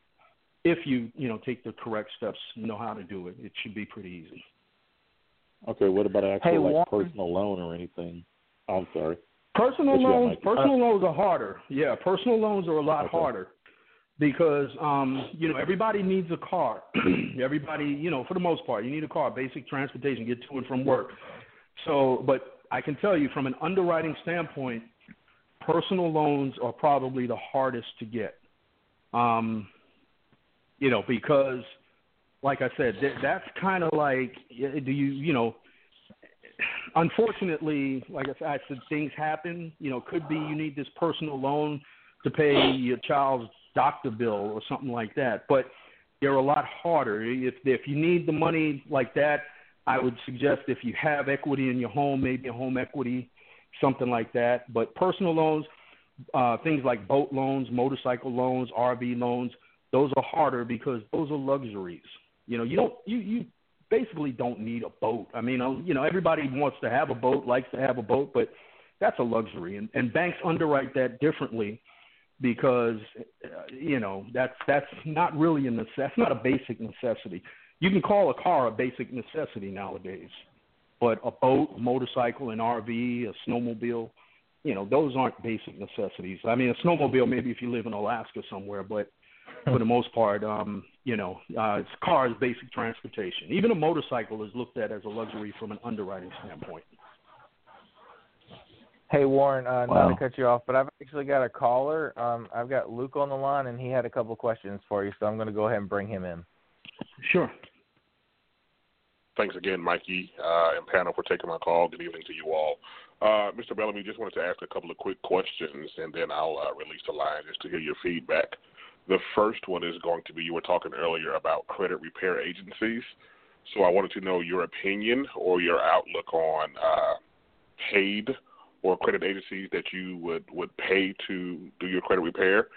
if you you know take the correct steps, know how to do it, it should be pretty easy. Okay, what about an actual Hey, like Warren. personal loan or anything? I'm sorry. Personal What you got, loans, personal loans are harder. Yeah, personal loans are a lot Okay. harder because um, you know everybody needs a car. everybody, you know, for the most part, you need a car, basic transportation, get to and from work. So, but I can tell you from an underwriting standpoint, personal loans are probably the hardest to get. Um, you know, because like I said, that, that's kind of like, do you, you know, unfortunately, like I said, I said, things happen. You know, could be you need this personal loan to pay your child's doctor bill or something like that. But they're a lot harder. If if you need the money like that, I would suggest if you have equity in your home, maybe a home equity, something like that. But personal loans, uh, things like boat loans, motorcycle loans, RV loans, those are harder because those are luxuries. You know, you don't you you basically don't need a boat. I mean, uh, you know, everybody wants to have a boat, likes to have a boat, but that's a luxury, and, and banks underwrite that differently because uh, you know that's that's not really a necess- that's not a basic necessity. You can call a car a basic necessity nowadays, but a boat, a motorcycle, an RV, a snowmobile, you know, those aren't basic necessities. I mean, a snowmobile maybe if you live in Alaska somewhere, but for the most part, um, you know, uh, it's car is basic transportation. Even a motorcycle is looked at as a luxury from an underwriting standpoint. Hey Warren, uh, Wow. not to cut you off, but I've actually got a caller. Um, I've got Luke on the line, and he had a couple questions for you, so I'm going to go ahead and bring him in. Sure. Thanks again, Mikey uh, and panel, for taking my call. Good evening to you all. Uh, Mr. Bellamy, just wanted to ask a couple of quick questions, and then I'll uh, release the line just to hear your feedback. The first one is going to be you were talking earlier about credit repair agencies. So I wanted to know your opinion or your outlook on uh, paid or credit agencies that you would, would pay to do your credit repair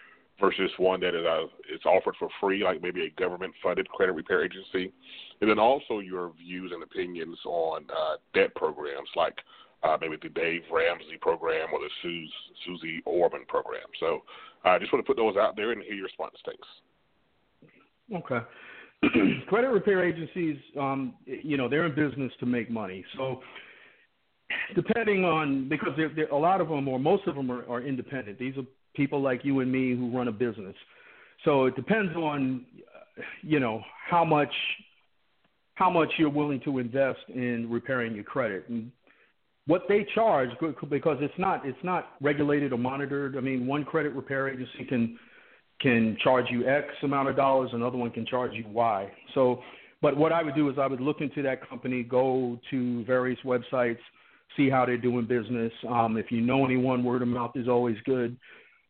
versus one that is, uh, is offered for free, like maybe a government funded credit repair agency. And then also your views and opinions on uh, debt programs like uh, maybe the Dave Ramsey program or the Sus- Susie Orman program. So I uh, just want to put those out there and hear your response. Thanks. Okay. Credit repair agencies, um, you know, they're in business to make money. So, depending on because a lot of them or most of them are, are independent. These are people like you and me who run a business. So it depends on, you know, how much how much you're willing to invest in repairing your credit and what they charge because it's not it's not regulated or monitored. I mean, one credit repair agency can can charge you X amount of dollars, another one can charge you Y. So, but what I would do is I would look into that company, go to various websites, see how they're doing business. Um, if you know anyone, word of mouth is always good.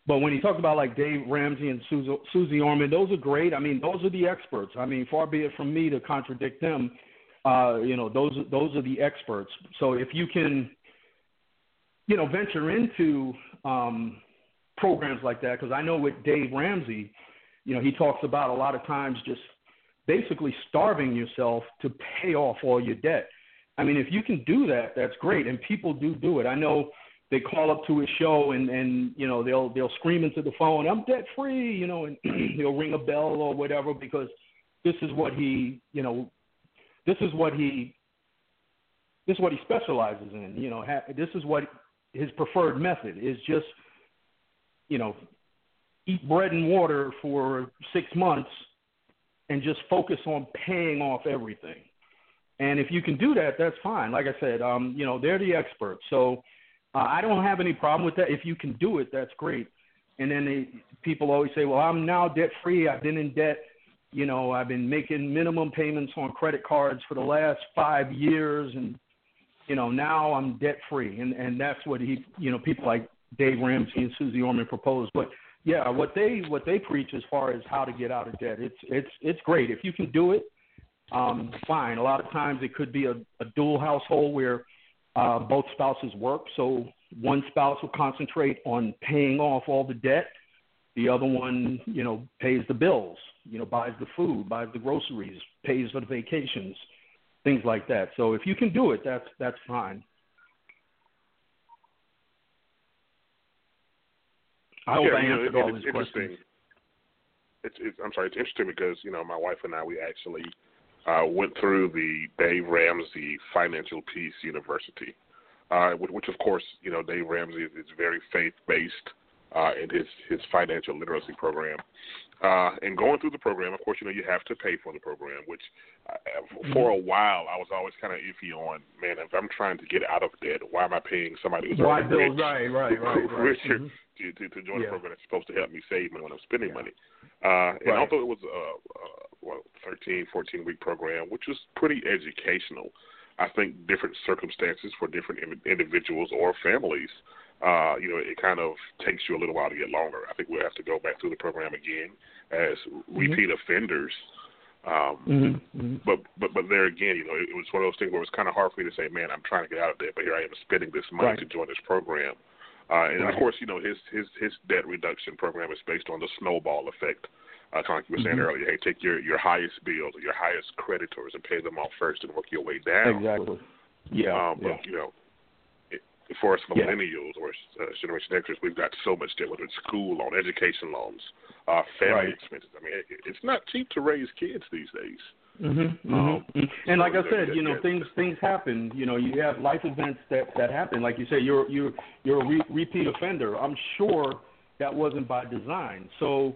But when you talk about like Dave Ramsey and Susie, Susie Orman, those are great. I mean, those are the experts. I mean, far be it from me to contradict them. Uh, you know, those those are the experts. So if you can, you know, venture into um, programs like that, because I know with Dave Ramsey, you know, he talks about a lot of times just basically starving yourself to pay off all your debt. I mean, if you can do that, that's great, and people do do it. I know they call up to his show and and you know they'll they'll scream into the phone, "I'm debt free," you know, and he'll ring a bell or whatever because this is what he, you know, this is what he, this is what he specializes in. You know, ha- this is what his preferred method is. Just, you know, eat bread and water for six months and just focus on paying off everything. And if you can do that, that's fine. Like I said, um, you know, they're the experts. So uh, I don't have any problem with that. If you can do it, that's great. And then they, people always say, well, I'm now debt free. I've been in debt. You know, I've been making minimum payments on credit cards for the last five years. And, you know, now I'm debt free. And, and that's what he, you know, people like Dave Ramsey and Susie Orman propose. But yeah, what they, what they preach as far as how to get out of debt, it's, it's, it's great. If you can do it, um, fine. A lot of times it could be a, a dual household where uh, both spouses work, so one spouse will concentrate on paying off all the debt. The other one, you know, pays the bills, you know, buys the food, buys the groceries, pays for the vacations, things like that. So if you can do it, that's that's fine. I hope yeah, I you know, answered it- all it's these questions. interesting. It's, it's, I'm sorry, it's interesting because you know my wife and I we actually uh, went through the Dave Ramsey Financial Peace University, uh, which, which of course you know Dave Ramsey is, is very faith based uh, in his his financial literacy program. Uh, and going through the program, of course, you know you have to pay for the program, which uh, for a while I was always kind of iffy on. Man, if I'm trying to get out of debt, why am I paying somebody who's Why already rich? Right, right, right, right. richer Mhm. to, to, to join Yeah. a program that's supposed to help me save money when I'm spending money. Uh, and Right. although it was a, a well, 13, 14 week program, which was pretty educational, I think different circumstances for different in- individuals or families, uh, you know, it kind of takes you a little while to get longer. I think we'll have to go back through the program again as repeat offenders. Um, Mm-hmm. but but but there again, you know, it, it was one of those things where it was kind of hard for me to say, man, I'm trying to get out of debt, but here I am spending this money Right. to join this program. Uh, and of course, you know, his his his debt reduction program is based on the snowball effect. Uh, kind of like you were saying Mhm. earlier, hey, take your your highest bills or your highest creditors and pay them off first, and work your way down. Exactly. Yeah. Um, but yeah. you know, it, for us Yeah. millennials or uh, Generation Xers, we've got so much debt, whether it's school loan, education loans, uh, family Right. expenses. I mean, it, it's not cheap to raise kids these days. Mm-hmm, Um, And like I said, you know, things things happen. You know, you have life events that that happen. Like you say, you're you're you're a re- repeat offender. I'm sure that wasn't by design. So,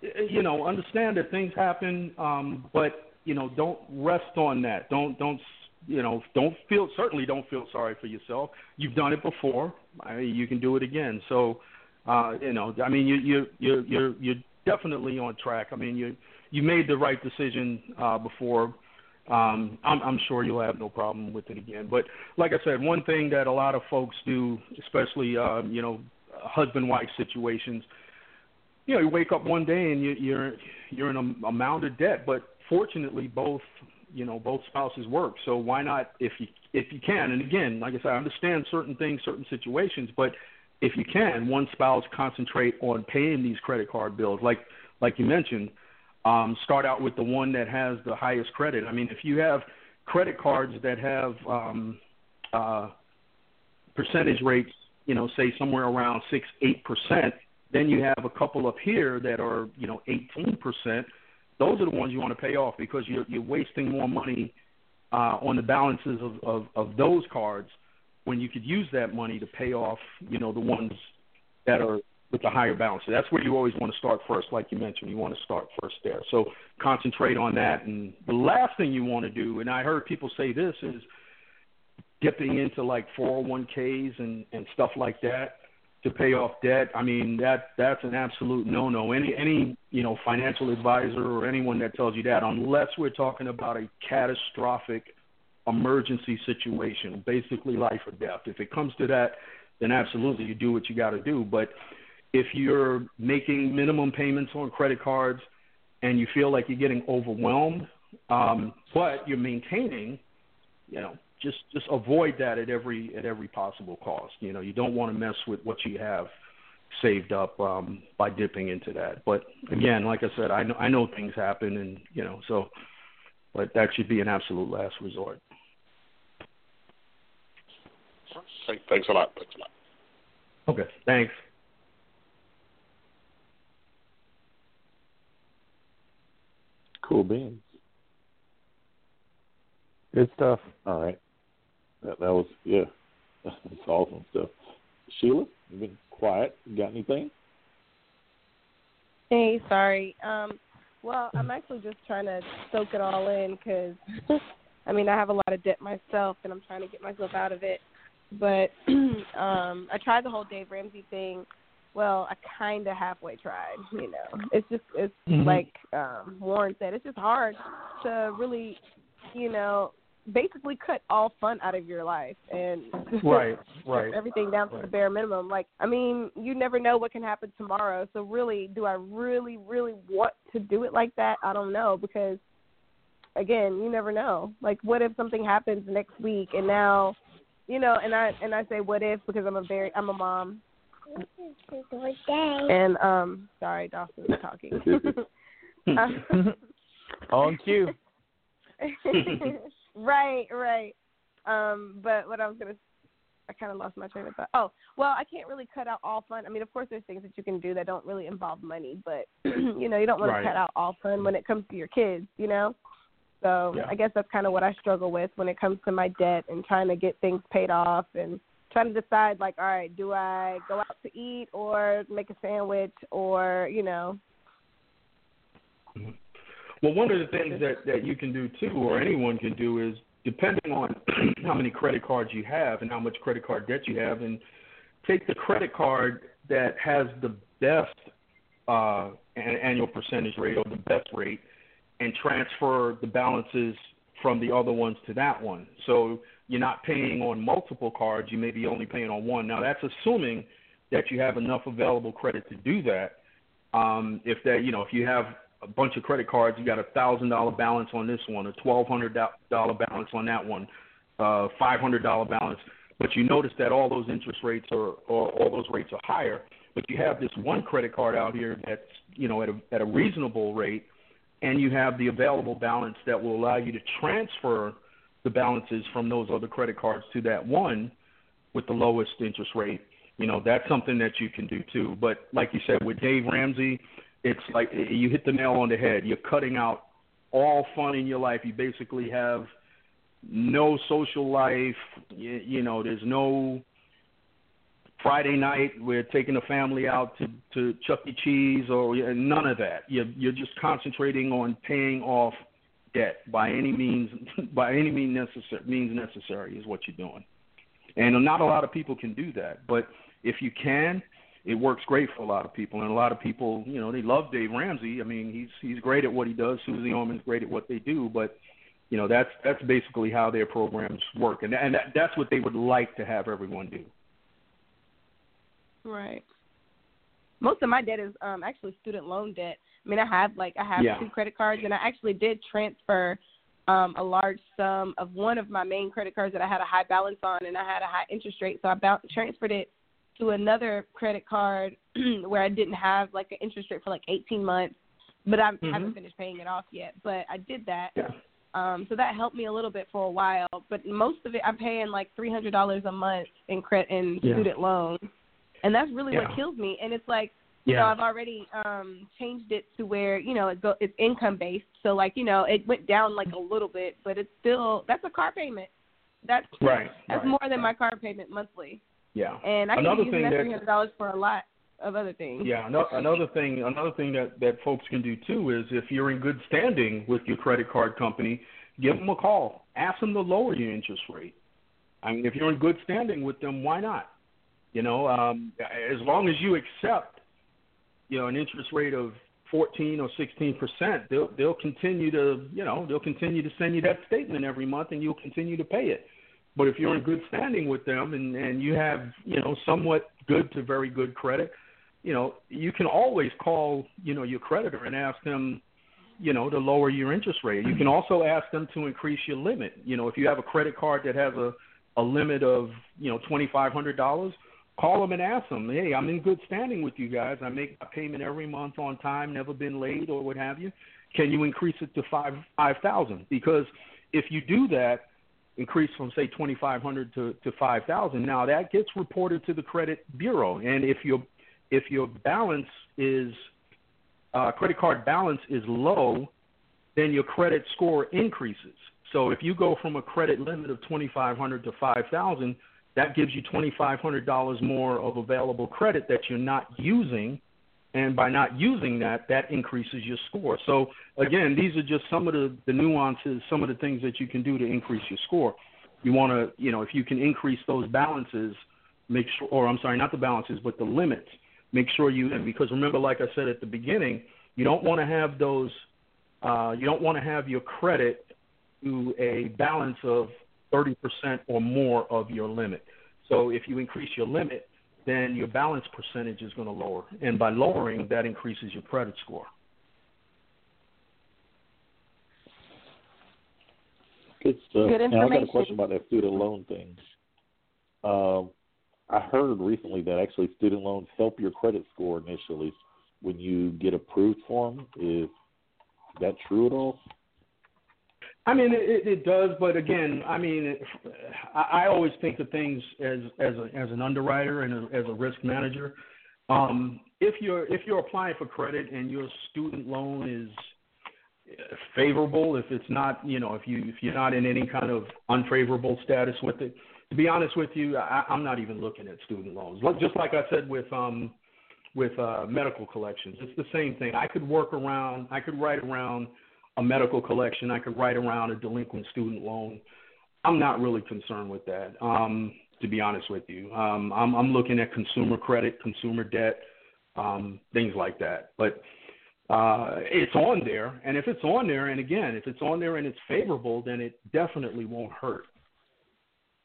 you know, understand that things happen, um, but you know, don't rest on that. Don't don't you know, don't feel certainly don't feel sorry for yourself. You've done it before. I mean, you can do it again. So, uh, you know, I mean, you you you you're you're definitely on track. I mean, you you made the right decision uh, before. Um, I'm, I'm sure you'll have no problem with it again. But like I said, one thing that a lot of folks do, especially uh, you know husband-wife situations, you know, you wake up one day and you, you're you're in a, a mound of debt. But fortunately, both you know both spouses work. So why not if you if you can? And again, like I said, I understand certain things, certain situations, but if you can, one spouse concentrate on paying these credit card bills, like like you mentioned um, start out with the one that has the highest credit. I mean, if you have credit cards that have um, uh, percentage rates, you know, say somewhere around six, eight percent, then you have a couple up here that are, you know, eighteen percent. Those are the ones you want to pay off because you're you're wasting more money uh, on the balances of, of of those cards when you could use that money to pay off, you know, the ones that are with the higher balance. That's where you always want to start first, like you mentioned. You want to start first there. So concentrate on that. And the last thing you want to do, and I heard people say this, is dipping into like 401ks and and stuff like that to pay off debt. I mean that that's an absolute no-no. Any any you know financial advisor or anyone that tells you that, unless we're talking about a catastrophic emergency situation, basically life or death. If it comes to that, then absolutely you do what you got to do. But if you're making minimum payments on credit cards and you feel like you're getting overwhelmed, um, but you're maintaining, you know, just just avoid that at every at every possible cost. You know, you don't want to mess with what you have saved up um, by dipping into that. But again, like I said, I know I know things happen, and you know, so but that should be an absolute last resort. Thanks a lot. Thanks a lot. Okay, thanks. Cool beans. Good stuff. All right. That, that was yeah. That's awesome stuff. Sheila, you've been quiet. You got anything? Hey, sorry. Um, well, I'm actually just trying to soak it all in because, I mean, I have a lot of debt myself, and I'm trying to get myself out of it. But um, I tried the whole Dave Ramsey thing. Well, I kind of halfway tried. You know, it's just it's Mhm. like um, Warren said, it's just hard to really, you know, basically cut all fun out of your life and Right, right. everything down to the bare minimum. Like, I mean, you never know what can happen tomorrow. So really, do I really, really want to do it like that? I don't know because again, you never know. Like what if something happens next week and now you know, and I and I say what if because I'm a very I'm a mom. And um sorry, Dawson is talking. Um, On cue. Right, right. Um, but what I was gonna, I kind of lost my train of thought. Oh, well, I can't really cut out all fun. I mean, of course, there's things that you can do that don't really involve money, but you know, you don't want Right. to cut out all fun when it comes to your kids, you know. So Yeah. I guess that's kind of what I struggle with when it comes to my debt and trying to get things paid off and trying to decide like, all right, do I go out to eat or make a sandwich or you know, Well, one of the things that, that you can do too, or anyone can do, is depending on how many credit cards you have and how much credit card debt you have, and take the credit card that has the best uh, annual percentage rate or the best rate, and transfer the balances from the other ones to that one. So you're not paying on multiple cards; you may be only paying on one. Now that's assuming that you have enough available credit to do that. Um, if that, you know, if you have a bunch of credit cards, you got a thousand dollar balance on this one, a twelve hundred dollar balance on that one, uh, five hundred dollar balance, but you notice that all those interest rates are, or all those rates are higher. But you have this one credit card out here that's you know, at a at a reasonable rate, and you have the available balance that will allow you to transfer the balances from those other credit cards to that one with the lowest interest rate. You know, that's something that you can do too. But like you said, with Dave Ramsey, it's like you hit the nail on the head. You're cutting out all fun in your life. You basically have no social life. You, you know, there's no Friday night we're taking the family out to to Chuck E. Cheese or none of that. You're you're just concentrating on paying off debt by any means by any means necessary means necessary is what you're doing. And not a lot of people can do that, but if you can, it works great for a lot of people. And a lot of people, you know, they love Dave Ramsey. I mean, he's he's great at what he does. Susie Orman's great at what they do, but you know, that's that's basically how their programs work, and and that, that's what they would like to have everyone do. Right. Most of my debt is um actually student loan debt. I mean, I have like I have Yeah. two credit cards, and I actually did transfer um a large sum of one of my main credit cards that I had a high balance on, and I had a high interest rate, so I bou- transferred it to another credit card where I didn't have like an interest rate for like 18 months, but I Mhm. haven't finished paying it off yet. But I did that. Yeah. Um, so that helped me a little bit for a while, but most of it I'm paying like three hundred dollars a month in credit in Yeah. student loans, and that's really Yeah. what kills me. And it's like, you know, I've already um changed it to where you know it go, it's income based. So like you know it went down like a little bit, but it's still that's a car payment. That's Right. that's right. more than my car payment monthly, Yeah. and I Another be thing using that three hundred dollars for a lot of other things. Yeah, ano- another thing, another thing that that folks can do too is if you're in good standing with your credit card company, give them a call, ask them to lower your interest rate. I mean, if you're in good standing with them, why not? You know, um, as long as you accept, you know, an interest rate of 14 or 16 percent, they'll they'll continue to, you know, they'll continue to send you that statement every month, and you'll continue to pay it. But if you're in good standing with them and and you have, you know, somewhat good to very good credit, you know, you can always call, you know, your creditor and ask them, you know, to lower your interest rate. You can also ask them to increase your limit. You know, if you have a credit card that has a a limit of, you know, twenty five hundred dollars, call them and ask them, hey, I'm in good standing with you guys. I make a payment every month on time, never been late or what have you. Can you increase it to five five thousand? Because if you do that, increase from say twenty five hundred to to five thousand, now that gets reported to the credit bureau, and if your if your balance is uh, credit card balance is low, then your credit score increases. So if you go from a credit limit of twenty five hundred to five thousand, that gives you twenty five hundred dollars more of available credit that you're not using, and by not using that, that increases your score. So again, these are just some of the, the nuances, some of the things that you can do to increase your score. You want to, you know, if you can increase those balances, make sure, or I'm sorry, not the balances, but the limits. Make sure you, because remember, like I said at the beginning, you don't want to have those, uh, you don't want to have your credit to a balance of 30% or more of your limit. So if you increase your limit, then your balance percentage is going to lower. And by lowering, that increases your credit score. Good stuff. Good Now, I got a question about that student loan thing. Um, I heard recently that actually student loans help your credit score initially when you get approved for them. Is that true at all? I mean, it, it does, but again, I mean, it, I, always think of things as as a, as an underwriter and a, as a risk manager. Um, if you're if you're applying for credit and your student loan is favorable, if it's not, you know, if you if you're not in any kind of unfavorable status with it, to be honest with you, I, I'm not even looking at student loans. Just like I said with um with uh, medical collections, it's the same thing. I could work around, I could write around a medical collection, I could write around a delinquent student loan. I'm not really concerned with that, um, to be honest with you. Um, I'm, I'm looking at consumer credit, consumer debt, um, things like that. But uh, it's on there, and if it's on there, and again, if it's on there and it's favorable, then it definitely won't hurt.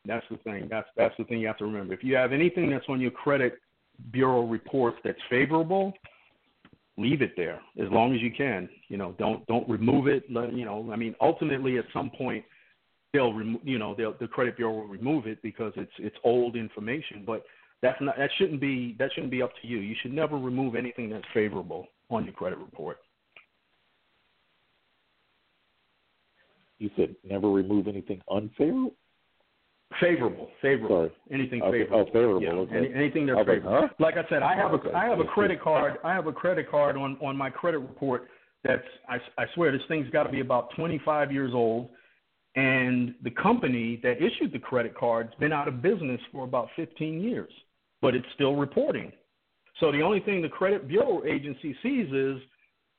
That's the thing. That's that's the thing you have to remember. If you have anything that's on your credit bureau reports that's favorable, leave it there as long as you can. You know, don't don't remove it. Let, you know, I mean, ultimately at some point they'll remove. You know, they'll, the credit bureau will remove it because it's it's old information. But that's not that shouldn't be that shouldn't be up to you. You should never remove anything that's favorable on your credit report. You said never remove anything unfavorable. Favorable, favorable. Sorry. Anything Okay. Oh, favorable. Oh, favorable, Yeah, okay. any- anything was like, favorable. huh? Like I said, I have a Okay. I have a credit card. I have a credit card on on my credit report that's I, I swear this thing's got to be about 25 years old, and the company that issued the credit card's been out of business for about 15 years, but it's still reporting. So the only thing the credit bureau agency sees is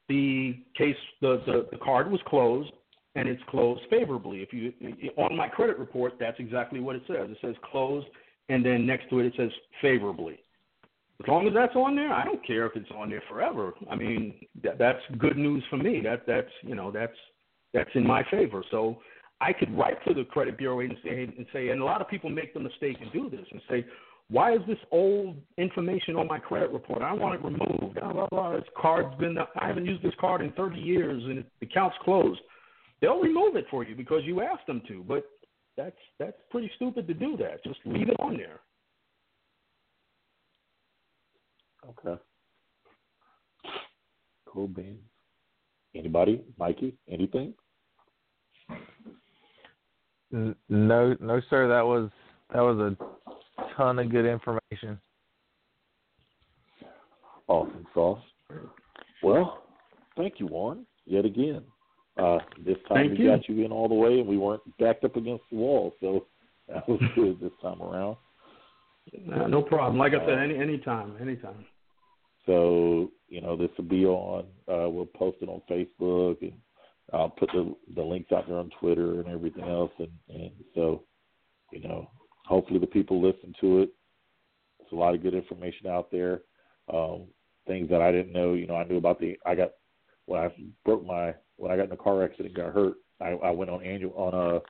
the case the, the, the card was closed and it's closed favorably. If you on my credit report, that's exactly what it says. It says closed, and then next to it it says favorably. As long as that's on there, I don't care if it's on there forever. I mean, that, that's good news for me. That that's you know that's that's in my favor. So I could write to the credit bureau agency and say, and a lot of people make the mistake and do this and say, why is this old information on my credit report? I want it removed. Blah blah blah. This card's been I haven't used this card in 30 years and the account's closed. They'll remove it for you because you asked them to, but that's that's pretty stupid to do that. Just leave it on there. Okay. Cool beans. Anybody? Mikey? Anything? No, no, sir. That was that was a ton of good information. Awesome sauce. Well, thank you, Warren, yet again. Uh, this time Thank we you. got you in all the way, and we weren't backed up against the wall, so that was good this time around. Uh, no problem. Like I said, any anytime, anytime. So you know, this will be on. Uh, we'll post it on Facebook, and I'll put the the links out there on Twitter and everything else. And and so, you know, hopefully the people listen to it. There's a lot of good information out there. Um, things that I didn't know. You know, I knew about the. I got when I broke my when I got in a car accident, and got hurt. I, I went on annual on uh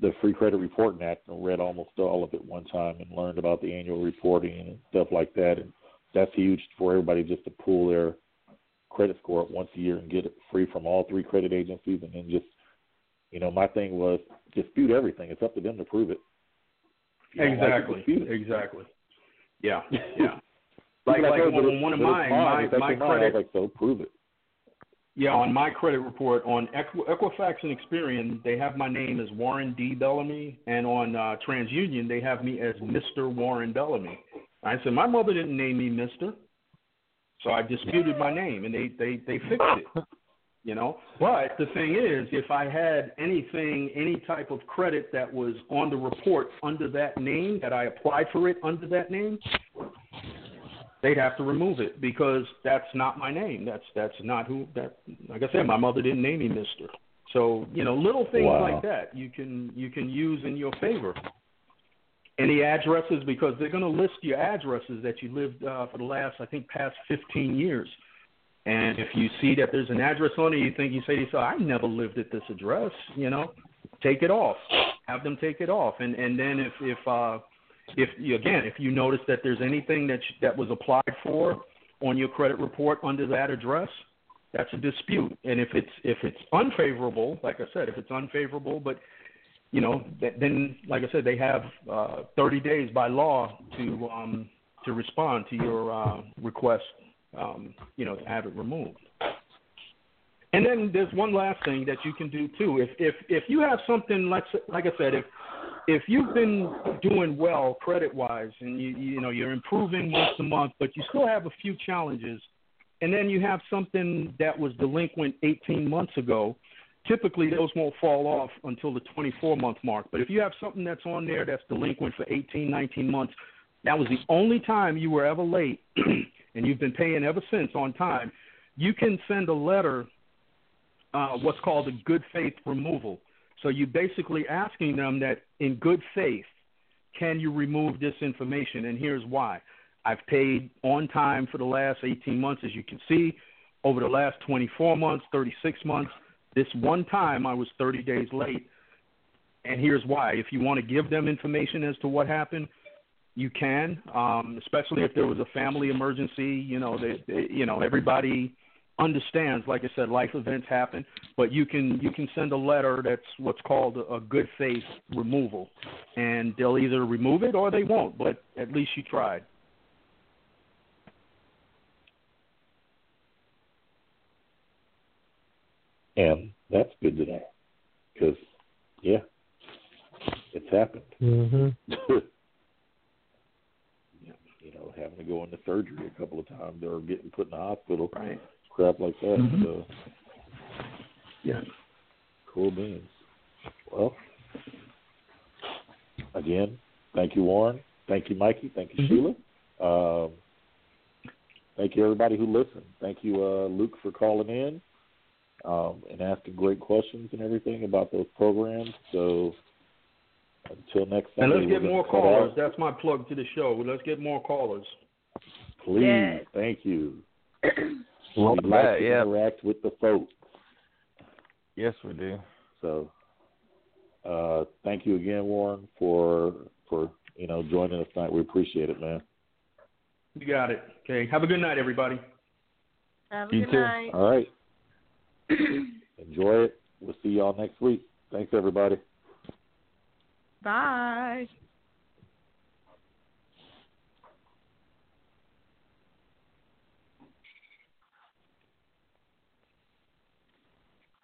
the Fair Credit Reporting Act and read almost all of it one time and learned about the annual reporting and stuff like that. And that's huge for everybody just to pull their credit score up once a year and get it free from all three credit agencies. And then just, you know, my thing was dispute everything. It's up to them to prove it. If like it, Exactly. Exactly. Yeah. Yeah. like like oh, but one of mine, my my mine. I was credit like, so prove it. Yeah, on my credit report on Equ- Equifax and Experian, they have my name as Warren D. Bellamy, and on uh, TransUnion, they have me as Mr. Warren Bellamy. I said my mother didn't name me Mister, so I disputed my name, and they they they fixed it. You know, but the thing is, if I had anything, any type of credit that was on the report under that name, that I applied for it under that name, they'd have to remove it because that's not my name. That's that's not who that. Like I said, my mother didn't name me Mister. So you know, little things Wow. like that you can you can use in your favor. Any addresses because they're going to list your addresses that you lived uh, for the last I think past 15 years. And if you see that there's an address on it, you think you say to yourself, "I never lived at this address," you know, take it off. Have them take it off, and and then if if uh, if you, again if you notice that there's anything that that was applied for on your credit report under that address, that's a dispute. And if it's if it's unfavorable, like I said, if it's unfavorable, but you know, th- then like I said, they have uh, 30 days by law to um, to respond to your uh, request, um, you know, to have it removed. And then there's one last thing that you can do too. If if if you have something, like like I said, if if you've been doing well credit wise and you you know you're improving month to month, but you still have a few challenges, and then you have something that was delinquent 18 months ago, typically those won't fall off until the 24 month mark. But if you have something that's on there that's delinquent for 18, 19 months, that was the only time you were ever late, and you've been paying ever since on time, you can send a letter, uh, what's called a good faith removal. So you're basically asking them that in good faith, can you remove this information? And here's why. I've paid on time for the last 18 months, as you can see. Over the last 24 months, 36 months, this one time I was 30 days late. And here's why. If you want to give them information as to what happened, you can, um, especially if there was a family emergency. You know, they, they, you know, everybody understands. Like I said, life events happen, but you can you can send a letter that's what's called a, a good faith removal, and they'll either remove it or they won't. But at least you tried. and that's good to know because yeah, it's happened. Mhm. you know, having to go into surgery a couple of times or getting put in the hospital, right? Crap like that. Mhm. So Yeah. cool beans. Well, again, thank you, Warren. Thank you, Mikey. Thank you, Sheila. Um, thank you, everybody who listened. Thank you, uh, Luke, for calling in um, and asking great questions and everything about those programs. So until next time. And let's get more callers. out. That's my plug to the show. Let's get more callers. Please, Yes. thank you. Love We'd like that, to yeah. interact with the folks. Yes, we do. So, uh, thank you again, Warren, for for you know joining us tonight. We appreciate it, man. You got it. Okay. Have a good night, everybody. Have You too. All right. Enjoy it. We'll see y'all next week. Thanks, everybody. Bye.